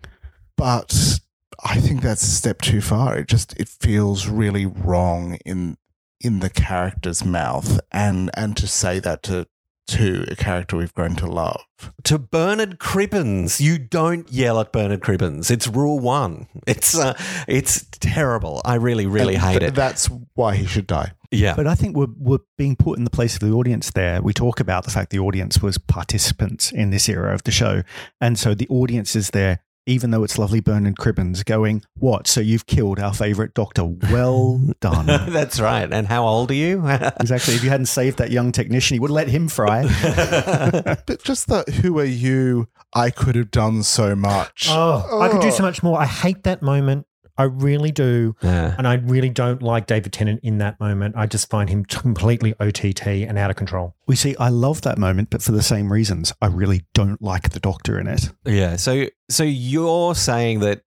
but I think that's a step too far. It just it feels really wrong in in the character's mouth, and and to say that to to a character we've grown to love. To Bernard Cribbins, you don't yell at Bernard Cribbins. It's rule one. It's uh, it's terrible. I really, really And hate th- it. That's why he should die. Yeah. But I think we're, we're being put in the place of the audience there. We talk about the fact the audience was participants in this era of the show. And so the audience is there, even though it's lovely Bernard Cribbins going, What? So you've killed our favorite doctor. Well done. That's right. And how old are you? exactly. If you hadn't saved that young technician, he would have let him fry. But just that, who are you? I could have done so much. Oh, I could do so Oh. much more. I hate that moment. I really do. yeah. And I really don't like David Tennant in that moment. I just find him completely OTT and out of control. we see, I love that moment, but for the same reasons. I really don't like the doctor in it. Yeah. So so you're saying that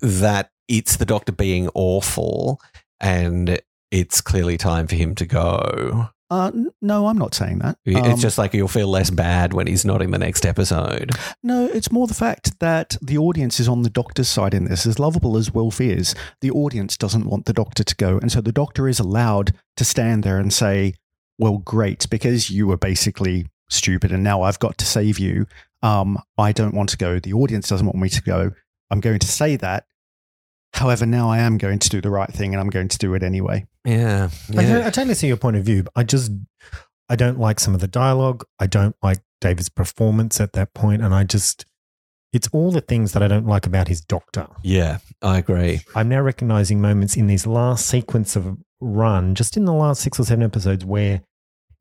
that it's the doctor being awful and it's clearly time for him to go. Uh, no, I'm not saying that. It's Um, just like you'll feel less bad when he's not in the next episode. No, it's more the fact that the audience is on the doctor's side in this. As lovable as Wilf is, the audience doesn't want the doctor to go. And so the doctor is allowed to stand there and say, Well, great, because you were basically stupid and now I've got to save you. Um, I don't want to go. The audience doesn't want me to go. I'm going to say that. However, now I am going to do the right thing and I'm going to do it anyway. Yeah. I, yeah. I totally see your point of view. But I just, I don't like some of the dialogue. I don't like David's performance at that point, and I just, it's all the things that I don't like about his doctor. Yeah, I agree. I'm now recognizing moments in these last sequence of run, just in the last six or seven episodes, where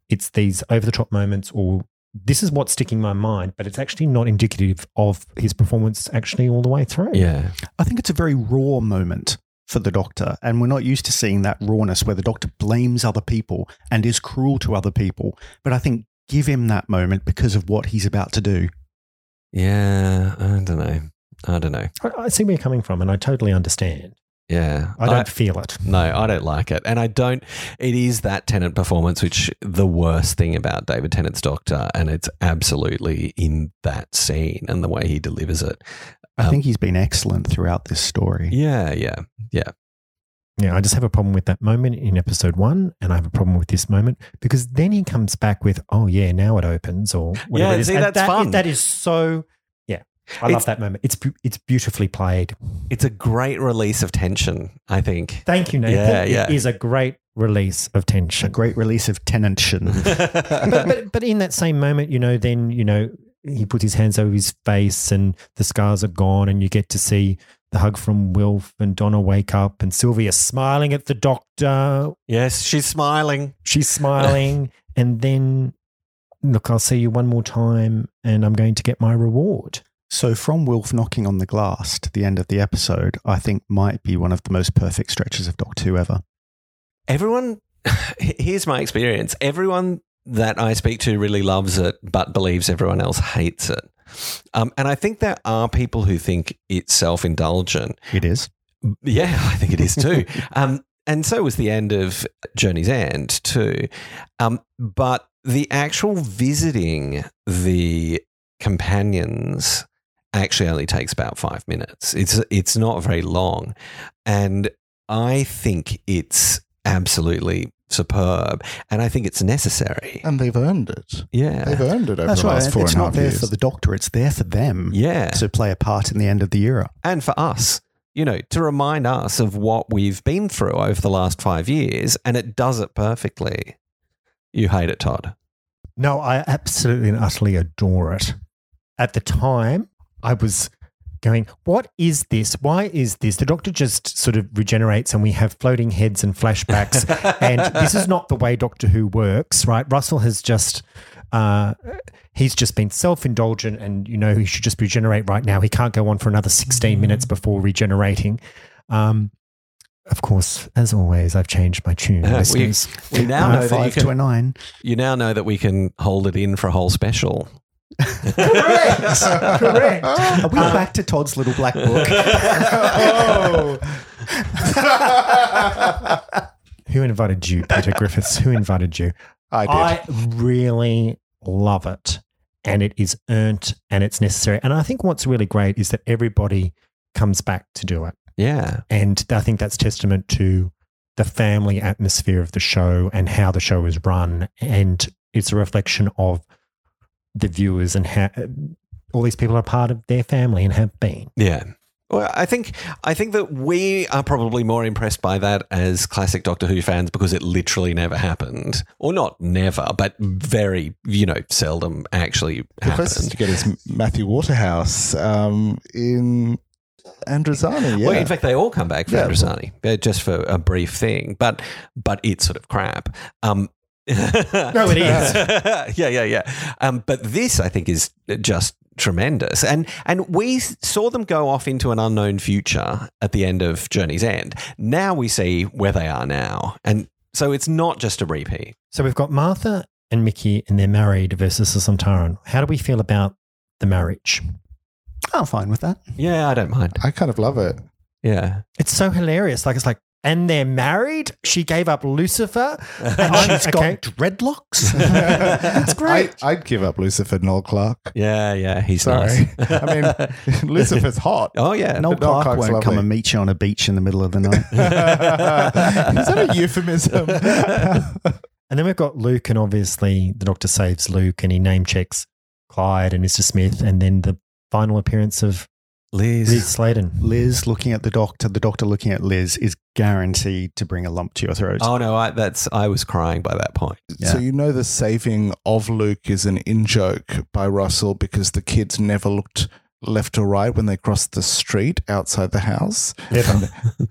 it's these over the top moments, or this is what's sticking in my mind, but it's actually not indicative of his performance actually all the way through. Yeah. I think it's a very raw moment for the doctor. And we're not used to seeing that rawness where the doctor blames other people and is cruel to other people. But I think give him that moment because of what he's about to do. Yeah. I don't know. I don't know. I, I see where you're coming from, and I totally understand. Yeah. I don't feel it. No, I don't like it. And I don't, it is that Tennant performance, which the worst thing about David Tennant's Doctor, and it's absolutely in that scene and the way he delivers it. I Um, think he's been excellent throughout this story. Yeah, yeah, yeah. Yeah, I just have a problem with that moment in episode one, and I have a problem with this moment because then he comes back with, "Oh yeah, now it opens," or whatever Yeah, it is. see, that's that- fun. That is so I It's- love that moment. It's bu- it's beautifully played. It's a great release of tension, I think. Thank you, Nathan. Yeah, yeah. It is a great release of tension. A great release of tension. but, but but in that same moment, you know, then you know he puts his hands over his face and the scars are gone, and you get to see the hug from Wilf and Donna wake up, and Sylvia smiling at the doctor. yes, she's smiling. She's smiling, and then look, I'll see you one more time, and I'm going to get my reward. So, from Wilf knocking on the glass to the end of the episode, I think might be one of the most perfect stretches of Doc 2 ever. Everyone, here's my experience. Everyone that I speak to really loves it, but believes everyone else hates it. Um, and I think there are people who think it's self indulgent. It is. Yeah, I think it is too. um, and so was the end of Journey's End too. Um, but the actual visiting the companions actually only takes about five minutes. It's it's not very long, and I think it's absolutely superb, and I think it's necessary. And they've earned it. Yeah, They've earned it over That's the right. last four It's and a not there for the Doctor, it's there for them yeah. to play a part in the end of the era. and for us, you know, to remind us of what we've been through over the last five years, and it does it perfectly. You hate it, Todd. No, I absolutely and utterly adore it. At the time, I was going, What is this? Why is this? The doctor just sort of regenerates and we have floating heads and flashbacks. and this is not the way Doctor Who works, right? Russell has just. Uh, he's just been self-indulgent and you know he should just regenerate right now he can't go on for another 16 minutes before regenerating um, of course as always i've changed my tune Uh, we, we now Uh, know that you five to a can. nine. You now know that we can hold it in for a whole special. Correct correct Are we uh, back to Todd's little black book? oh. Who invited you, Peter Griffiths? Who invited you? I did. I really love it. And it is earned and it's necessary. And I think what's really great is that everybody comes back to do it. Yeah. And I think that's testament to the family atmosphere of the show and how the show is run. And it's a reflection of the viewers and how all these people are part of their family and have been. Yeah. Well, I think I think that we are probably more impressed by that as classic Doctor Who fans because it literally never happened, or not never, but very you know seldom actually the closest happened. to get is Matthew Waterhouse um, in Androzani. Yeah. Well, in fact, they all come back for Yeah. Androzani, uh, just for a brief thing, but but it's sort of crap. Um, no, it is. yeah, yeah, yeah. Um, but this, I think, is just tremendous, and and we saw them go off into an unknown future at the end of Journey's End. Now we see where they are now, and so it's not just a repeat. So we've got Martha and Mickey and they're married versus the Sontaran. How do we feel about the marriage? I'm fine with that. Yeah, I don't mind. I kind of love it. Yeah, It's so hilarious. Like it's like, and they're married. She gave up Lucifer. And she's She's okay. got dreadlocks. That's great. I, would give up Lucifer Noel Clarke. yeah, yeah. He's Sorry. nice. I mean, Lucifer's hot. oh yeah. Noel But Noel Clarke Clarke's won't come and meet you on a beach in the middle of the night. Is that a euphemism? And then we've got Luke, and obviously the Doctor saves Luke, and he name checks Clyde and Mr. Smith, and then the final appearance of Liz. Lis Sladen. Liz looking at the doctor, the doctor looking at Liz is guaranteed to bring a lump to your throat. Oh no, I, that's I was crying by that point. So you know the saving of Luke is an in joke by Russell because the kids never looked left or right when they crossed the street outside the house, Never.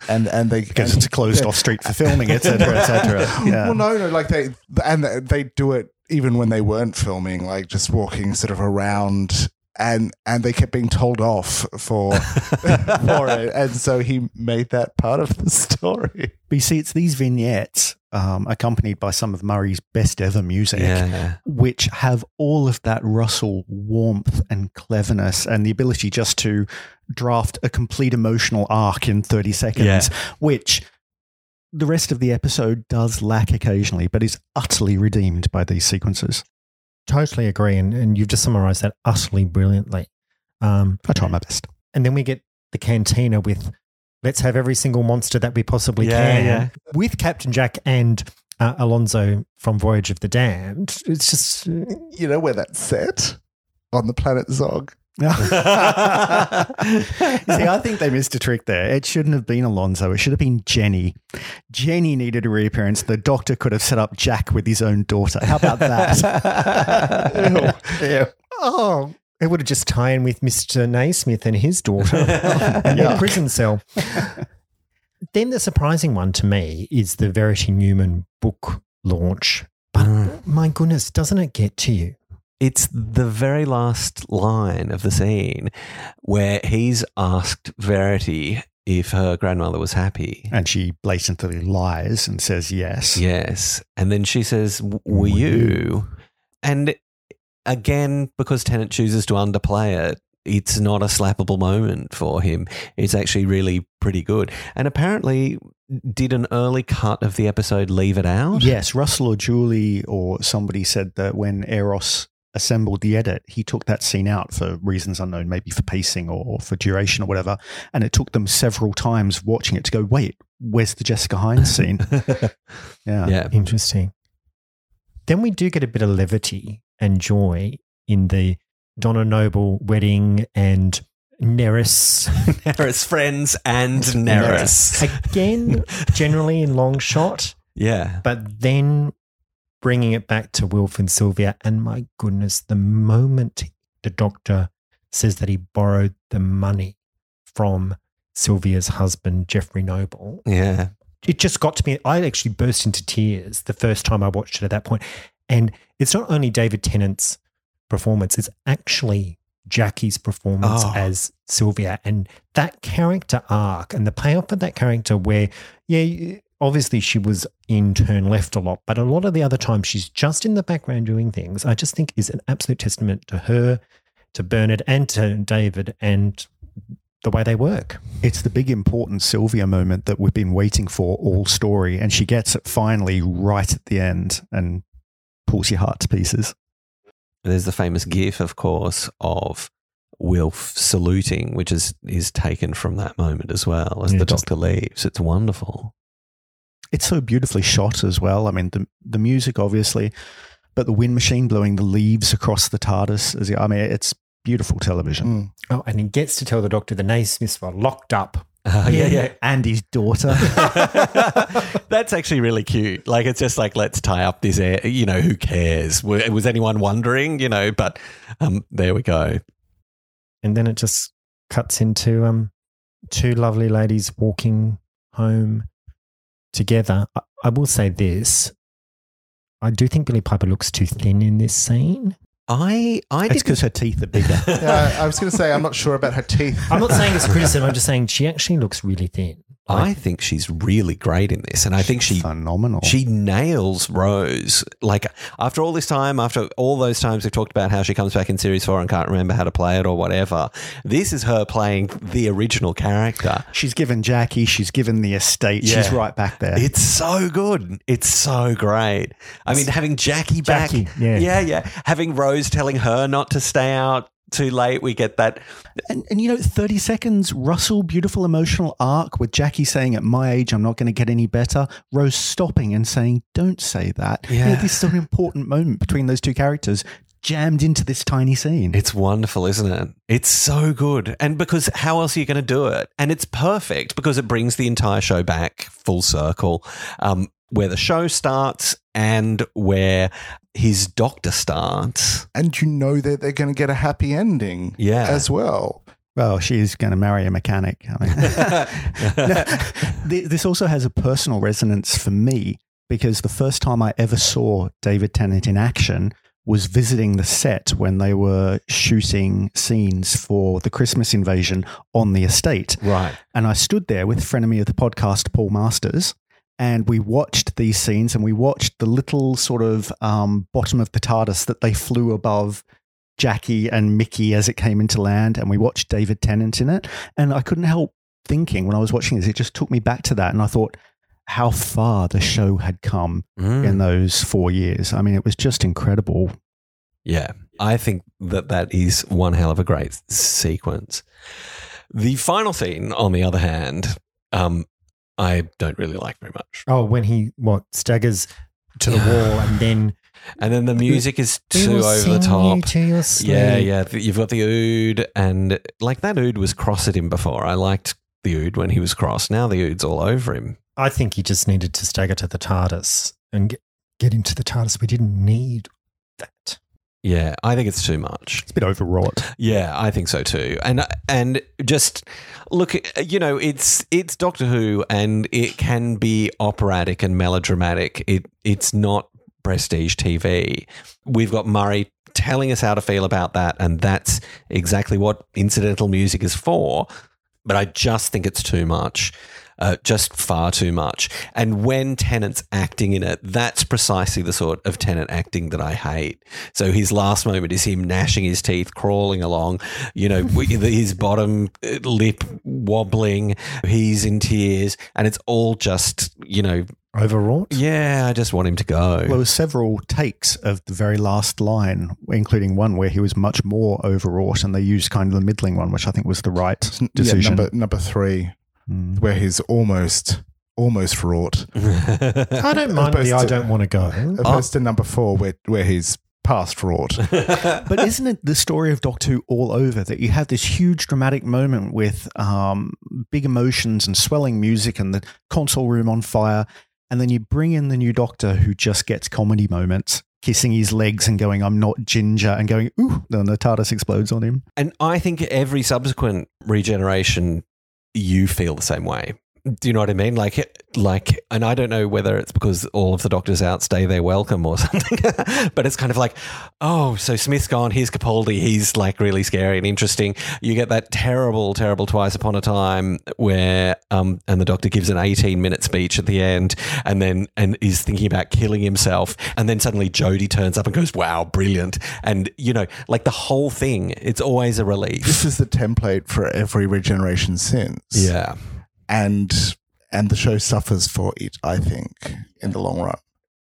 and and they because and- it's a closed off street for filming, etc., etc. Yeah. Well, no, no, like they and they do it even when they weren't filming, like just walking sort of around. And and they kept being told off for for it, and so he made that part of the story. But you see, it's these vignettes um, accompanied by some of Murray's best ever music. Yeah. which have all of that Russell warmth and cleverness and the ability just to draft a complete emotional arc in 30 seconds, Yeah. which the rest of the episode does lack occasionally, but is utterly redeemed by these sequences. Totally agree. And, and you've just summarized that utterly brilliantly. Um, I try my best. and then we get the cantina with let's have every single monster that we possibly Yeah, can yeah. with Captain Jack and uh, Alonso from Voyage of the Damned. It's just You know where that's set on the planet Zog. See, I think they missed a trick there. It shouldn't have been Alonso. It should have been Jenny. Jenny needed a reappearance. The doctor could have set up Jack with his own daughter. How about that? Ew. Ew. Oh, it would have just tied in with Mr. Naismith and his daughter in their prison cell. then the surprising one to me is the Verity Newman book launch. But Mm. my goodness, doesn't it get to you? It's the very last line of the scene where he's asked Verity if her grandmother was happy. And she blatantly lies and says yes. Yes. And then she says, "W- Were you? And again, because Tennant chooses to underplay it, it's not a slappable moment for him. It's actually really pretty good. And apparently, did an early cut of the episode leave it out? Yes, Russell or Julie or somebody said that when Euros assembled the edit, he took that scene out for reasons unknown, maybe for pacing or for duration or whatever. And it took them several times watching it to go, wait, where's the Jessica Hynes scene? Yeah. yeah. Interesting. Then we do get a bit of levity and joy in the Donna Noble wedding and Nerys. Nerys friends and Nerys. Again, generally in long shot, Yeah. but then bringing it back to Wilf and Sylvia. And my goodness, the moment the doctor says that he borrowed the money from Sylvia's husband, Jeffrey Noble, Yeah. it just got to me. I actually burst into tears the first time I watched it at that point. And it's not only David Tennant's performance, it's actually Jackie's performance Oh. as Sylvia. And that character arc and the payoff of that character, where, yeah, obviously she was in turn left a lot, but a lot of the other times she's just in the background doing things, I just think is an absolute testament to her, to Bernard, and to David, and the way they work. It's the big important Sylvia moment that we've been waiting for all story. And she gets it finally right at the end and pulls your heart to pieces. There's the famous gif, of course, of Wilf saluting, which is is taken from that moment as well as Yeah, the just- doctor leaves. It's wonderful. It's so beautifully shot as well. I mean, the, the music, obviously, but the wind machine blowing the leaves across the TARDIS. As I mean, it's beautiful television. Mm. Oh, and he gets to tell the doctor the Naismiths were locked up. Uh, yeah, yeah. And his daughter. That's actually really cute. Like it's just like let's tie up this air. You know, who cares? Was was anyone wondering? You know, but um, there we go. And then it just cuts into um, two lovely ladies walking home together. I, I will say this. I do think Billie Piper looks too thin in this scene. I I it's because her teeth are bigger. Yeah, I was going to say I'm not sure about her teeth. I'm not saying it's criticism. I'm just saying she actually looks really thin. I think she's really great in this, and I think she phenomenal. She nails Rose. Like after all this time, after all those times we've talked about how she comes back in series four and can't remember how to play it or whatever, this is her playing the original character. she's given Jackie. She's given the estate. She's right back there. It's so good. It's so great. I mean, having Jackie back. Jackie, yeah. yeah, yeah. Having Rose telling her not to stay out too late. We get that. And, and you know, 30 seconds, Russell, beautiful emotional arc with Jackie saying, At my age, I'm not going to get any better. Rose stopping and saying, Don't say that. You know, Yeah. this is an important moment between those two characters jammed into this tiny scene. It's wonderful, isn't it? It's so good. And because how else are you going to do it? And it's perfect because it brings the entire show back full circle, um, where the show starts and where his doctor starts. And you know that they're going to get a happy ending Yeah. as well. well, she's going to marry a mechanic. I mean, No, this also has a personal resonance for me because the first time I ever saw David Tennant in action was visiting the set when they were shooting scenes for the Christmas invasion on the estate. right. And I stood there with frenemy of the podcast, Paul Masters, and we watched these scenes and we watched the little sort of um, bottom of the TARDIS that they flew above Jackie and Mickey as it came into land. And we watched David Tennant in it. And I couldn't help thinking when I was watching this, it just took me back to that. And I thought, how far the show had come Mm. in those four years. I mean, it was just incredible. Yeah, I think that that is one hell of a great sequence. The final scene, on the other hand, um, I don't really like very much. Oh, when he what staggers to the wall and then and then the music is too over the sing you top. to. Yeah, yeah. You've got the ood, and like that ood was cross at him before. I liked the ood when he was cross. Now the ood's all over him. I think he just needed to stagger to the TARDIS and get, get into the TARDIS. We didn't need that. Yeah, I think it's too much. It's a bit overwrought. Yeah, I think so too. And and just look, you know, it's it's Doctor Who, and it can be operatic and melodramatic. It it's not prestige TV. We've got Murray telling us how to feel about that, and that's exactly what incidental music is for. But I just think it's too much. Uh, just far too much. And when Tennant's acting in it, that's precisely the sort of Tennant acting that I hate. So his last moment is him gnashing his teeth, crawling along, you know, his bottom uh, lip wobbling. He's in tears, and it's all just, you know, Overwrought? yeah, I just want him to go. Well, there were several takes of the very last line, including one where he was much more overwrought, and they used kind of the middling one, which I think was the right decision. Yeah, number number three, Mm. where he's almost almost wrought, I don't mind the opposed I don't want to go. opposed to number four, where where he's past wrought. But isn't it the story of Doctor Who all over that you have this huge dramatic moment with um, big emotions and swelling music and the console room on fire, and then you bring in the new Doctor who just gets comedy moments, kissing his legs and going, "I'm not ginger," and going, "Ooh!" Then the TARDIS explodes on him. And I think every subsequent regeneration, you feel the same way. Do you know what I mean? Like, like, and I don't know whether it's because all of the doctors outstay their welcome or something, but it's kind of like, oh, so Smith's gone. Here's Capaldi. He's like really scary and interesting. You get that terrible, terrible Twice Upon a Time where, um, and the doctor gives an 18 minute speech at the end, and then and is thinking about killing himself, and then suddenly Jodie turns up and goes, wow, brilliant, and you know, like the whole thing, it's always a relief. this is the template for every regeneration since. Yeah. And and the show suffers for it. I think in the long run.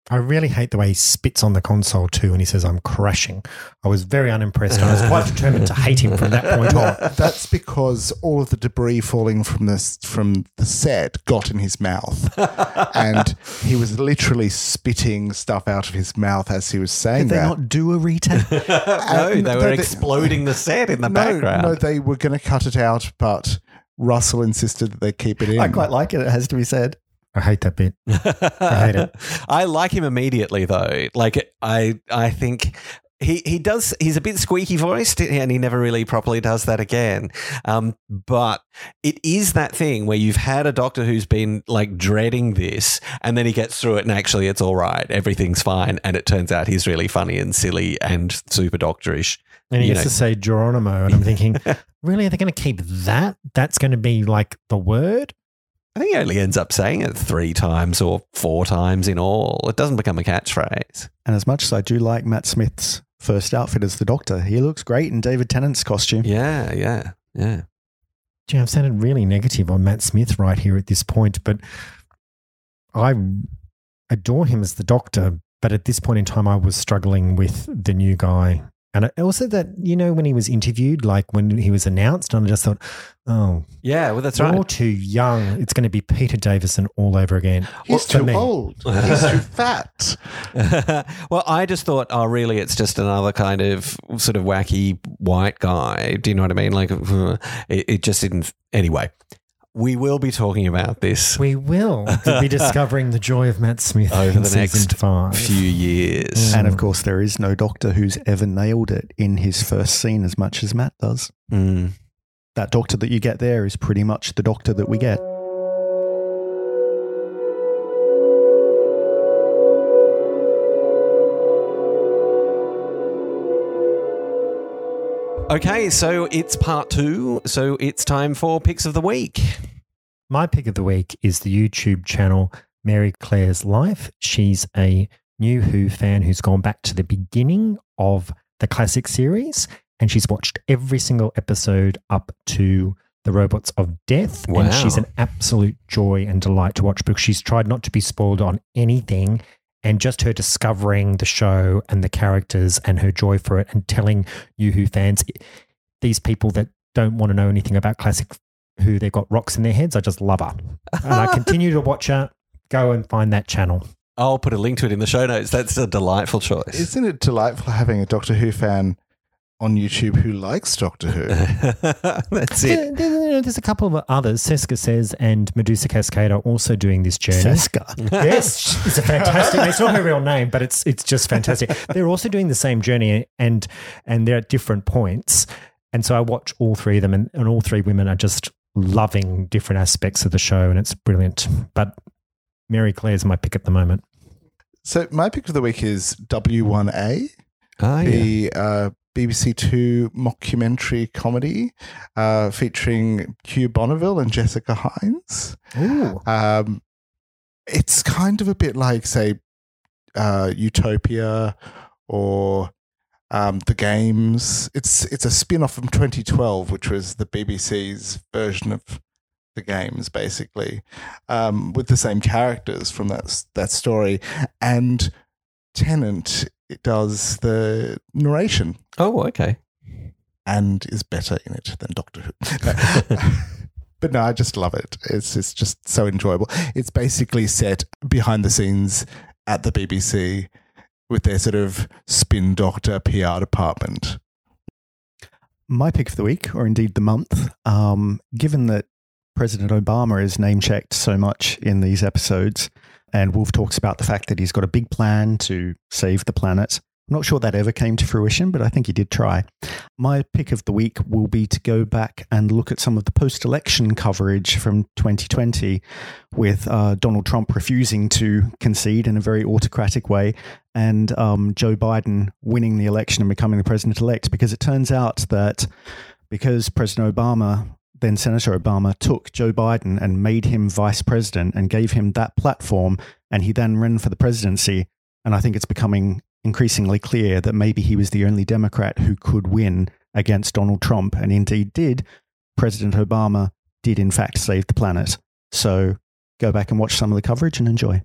I really hate the way he spits on the console too and he says, I'm crashing. I was very unimpressed. I was quite determined to hate him from that point on. That's because all of the debris falling from this from the set got in his mouth, and he was literally spitting stuff out of his mouth as he was saying Did they that. not do a retake? no, they were they- exploding the set in the no, background. no, they were going to cut it out, but Russell insisted that they keep it in. I quite like it. It has to be said. I hate that bit. I hate it. I like him immediately though. Like I I think he he does he's a bit squeaky voiced and he never really properly does that again. Um, but it is that thing where you've had a doctor who's been like dreading this and then he gets through it and actually it's all right. Everything's fine and it turns out he's really funny and silly and super doctorish. And he You gets know. to say Geronimo. And I'm thinking, really? Are they going to keep that? That's going to be like the word? I think he only ends up saying it three times or four times in all. It doesn't become a catchphrase. And as much as I do like Matt Smith's first outfit as the Doctor, he looks great in David Tennant's costume. Yeah, yeah, yeah. Gee, I've sounded really negative on Matt Smith right here at this point, but I adore him as the doctor. But at this point in time, I was struggling with the new guy. And I- also that, you know, when he was interviewed, like when he was announced, and I just thought, oh, Yeah, well, that's you're right. too young. It's going to be Peter Davison all over again. He's For too me. old. He's too fat. well, I just thought, oh, really? It's just another kind of sort of wacky white guy. Do you know what I mean? Like, it, it just didn't. Anyway, we will be talking about this We will be discovering the joy of Matt Smith over in the season next five. few years. And of course, there is no Doctor who's ever nailed it in his first scene as much as Matt does. Mm. That Doctor that you get there is pretty much the Doctor that we get. Okay, so it's part two. So it's time for picks of the week. My pick of the week is the YouTube channel Mary Claire's Life. She's a new Who fan who's gone back to the beginning of the classic series and she's watched every single episode up to the Robots of Death. Wow. And she's an absolute joy and delight to watch because she's tried not to be spoiled on anything. And just her discovering the show and the characters and her joy for it and telling you Who fans, these people that don't want to know anything about classic who they've got rocks in their heads. I just love her. And I continue to watch her. Go and find that channel. I'll put a link to it in the show notes. That's a delightful choice. Isn't it delightful having a Doctor Who fan on YouTube who likes Doctor Who? That's it. There- there- there's a couple of others. Seska says and Medusa Cascade are also doing this journey. Seska. yes, it's a fantastic. It's not her real name, but it's it's just fantastic. They're also doing the same journey, and and they're at different points. And so I watch all three of them, and, and all three women are just loving different aspects of the show, and it's brilliant. But Mary Claire's my pick at the moment. so my pick of the week is W1A. Ah, yeah. uh, BBC Two mockumentary comedy uh, featuring Hugh Bonneville and Jessica Hynes. Um, it's kind of a bit like, say, uh, Utopia or um, The Games. It's it's a spin off from 2012, which was the BBC's version of The Games, basically, um, with the same characters from that that story. And Tennant it does the narration Oh, okay. and is better in it than Doctor Who. but no, I just love it. It's it's just so enjoyable. It's basically set behind the scenes at the BBC with their sort of spin doctor PR department. My pick of the week, or indeed the month, um, given that President Obama is name checked so much in these episodes, and Wilf talks about the fact that he's got a big plan to save the planet. I'm not sure that ever came to fruition, but I think he did try. My pick of the week will be to go back and look at some of the post election coverage from 2020 with uh, Donald Trump refusing to concede in a very autocratic way and um, Joe Biden winning the election and becoming the president elect because it turns out that because President Obama, then Senator Obama, took Joe Biden and made him vice president and gave him that platform, and he then ran for the presidency. And I think it's becoming increasingly clear that maybe he was the only Democrat who could win against Donald Trump, and indeed did. President Obama did, in fact, save the planet. So go back and watch some of the coverage and enjoy.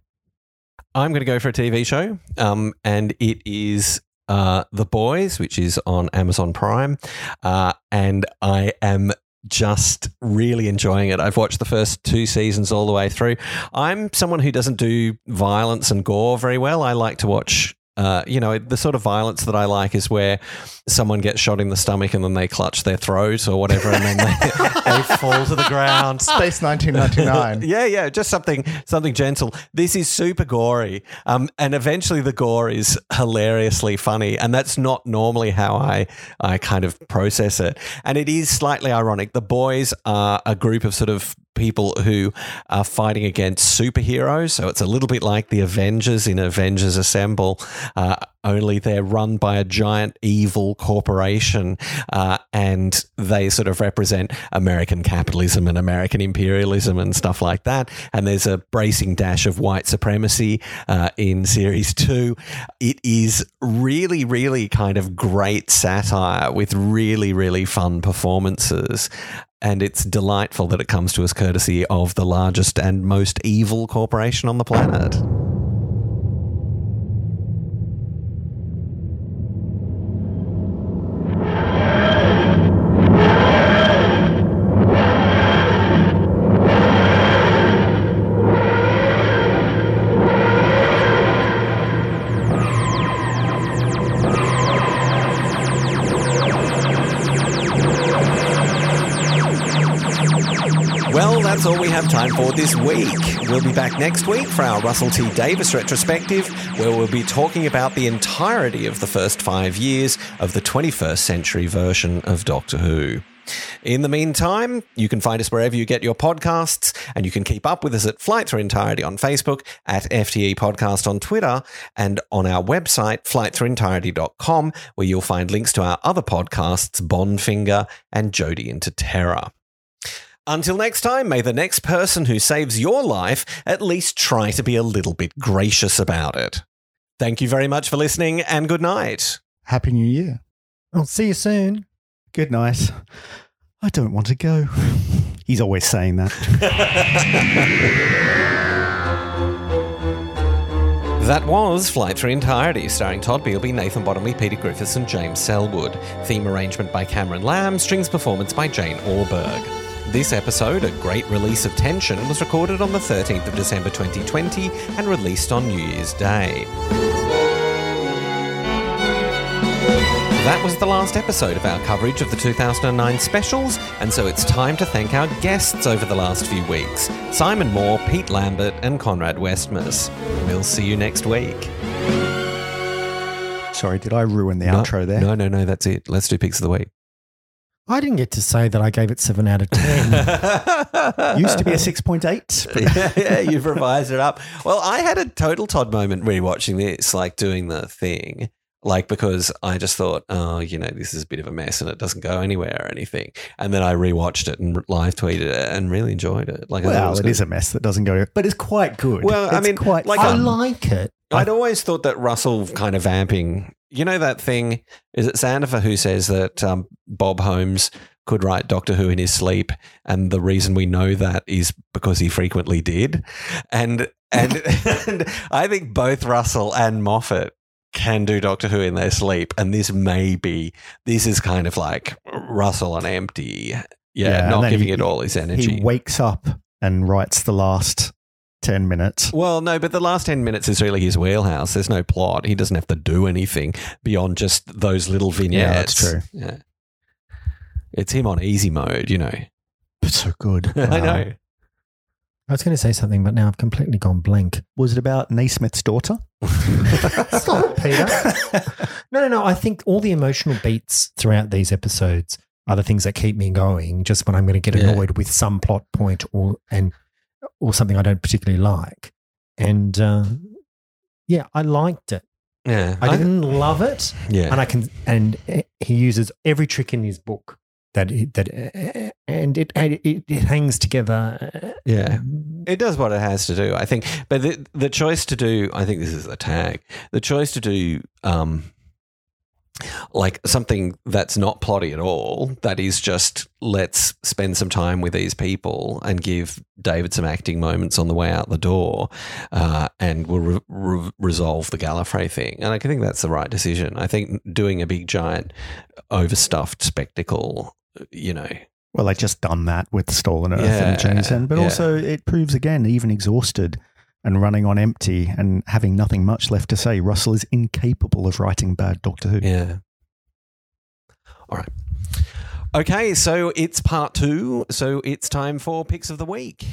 I'm going to go for a TV show, um, and it is uh, The Boys, which is on Amazon Prime, uh, and I am just really enjoying it. I've watched the first two seasons all the way through. I'm someone who doesn't do violence and gore very well. I like to watch. Uh, you know, the sort of violence that I like is where someone gets shot in the stomach and then they clutch their throat or whatever, and then they, they fall to the ground. Space 1999. Yeah, yeah, just something something gentle. This is super gory, um, and eventually the gore is hilariously funny, and that's not normally how I I kind of process it. And it is slightly ironic. The boys are a group of sort of people who are fighting against superheroes, so it's a little bit like the Avengers in Avengers Assemble, uh, only they're run by a giant evil corporation, uh, and they sort of represent American capitalism and American imperialism and stuff like that. And there's a bracing dash of white supremacy uh, in series two. It is really, really kind of great satire with really, really fun performances. And it's delightful that it comes to us courtesy of the largest and most evil corporation on the planet. That's all we have time for this week. We'll be back next week for our Russell T Davies retrospective, where we'll be talking about the entirety of the first five years of the 21st century version of Doctor Who. In the meantime, you can find us wherever you get your podcasts, and you can keep up with us at Flight Through Entirety on Facebook, at FTE Podcast on Twitter, and on our website, flightthroughentirety.com, where you'll find links to our other podcasts, Bondfinger and Jodie into Terror. Until next time, may the next person who saves your life at least try to be a little bit gracious about it. Thank you very much for listening, and good night. Happy New Year. I'll see you soon. Good night. I don't want to go. He's always saying that. That was Flight Through Entirety, starring Todd Beilby, Nathan Bottomley, Peter Griffiths, and James Selwood. Theme arrangement by Cameron Lamb, strings performance by Jane Orberg. This episode, A Great Release of Tension, was recorded on the 13th of December 2020 and released on New Year's Day. That was the last episode of our coverage of the 2009 specials, and so it's time to thank our guests over the last few weeks Simon Moore, Pete Lambert, and Conrad Westmaas. We'll see you next week. Sorry, did I ruin the no, outro there? No, no, no, that's it. Let's do picks of the week. I didn't get to say that I gave it seven out of ten. Used to be a 6.8. yeah, yeah, you've revised it up. Well, I had a total Todd moment rewatching this, like doing the thing. Like because I just thought, oh, you know, this is a bit of a mess and it doesn't go anywhere or anything. And then I rewatched it and live tweeted it and really enjoyed it. Like, Well, it good. is a mess that doesn't go, but it's quite good. Well, I mean, quite like, I fun. like it. I'd always thought that Russell kind of vamping. You know that thing? Is it Sandifer who says that um, Bob Holmes could write Doctor Who in his sleep, and the reason we know that is because he frequently did. And and, and I think both Russell and Moffat can do Doctor Who in their sleep, and this may be this is kind of like Russell on empty. Yeah, Yeah, not giving he- it all his energy. He wakes up and writes the last 10 minutes. Well, no, but the last 10 minutes is really his wheelhouse. There's no plot. He doesn't have to do anything beyond just those little vignettes. Yeah, that's true. Yeah. It's him on easy mode, you know. It's so good. I know. I was going to say something, but now I've completely gone blank. Was it about Naismith's daughter? Stop Peter. No, no, no. I think all the emotional beats throughout these episodes are the things that keep me going. Just when I'm going to get Yeah. annoyed with some plot point or and or something I don't particularly like, and uh, yeah, I liked it. Yeah. I didn't love it, yeah. and I can. And he uses every trick in his book that that and it it, it hangs together. Yeah. It does what it has to do, I think. But the, the choice to do, I think this is the tag, the choice to do um, like something that's not plotty at all, that is just let's spend some time with these people and give David some acting moments on the way out the door uh, and we'll re- re- resolve the Gallifrey thing. And I think that's the right decision. I think doing a big, giant, overstuffed spectacle, you know, Well, they just done that with Stolen Earth Yeah, and Journey's End, but yeah. also it proves again, even exhausted and running on empty and having nothing much left to say, Russell is incapable of writing bad Doctor Who. Yeah. All right. Okay, so it's part two. So it's time for picks of the week.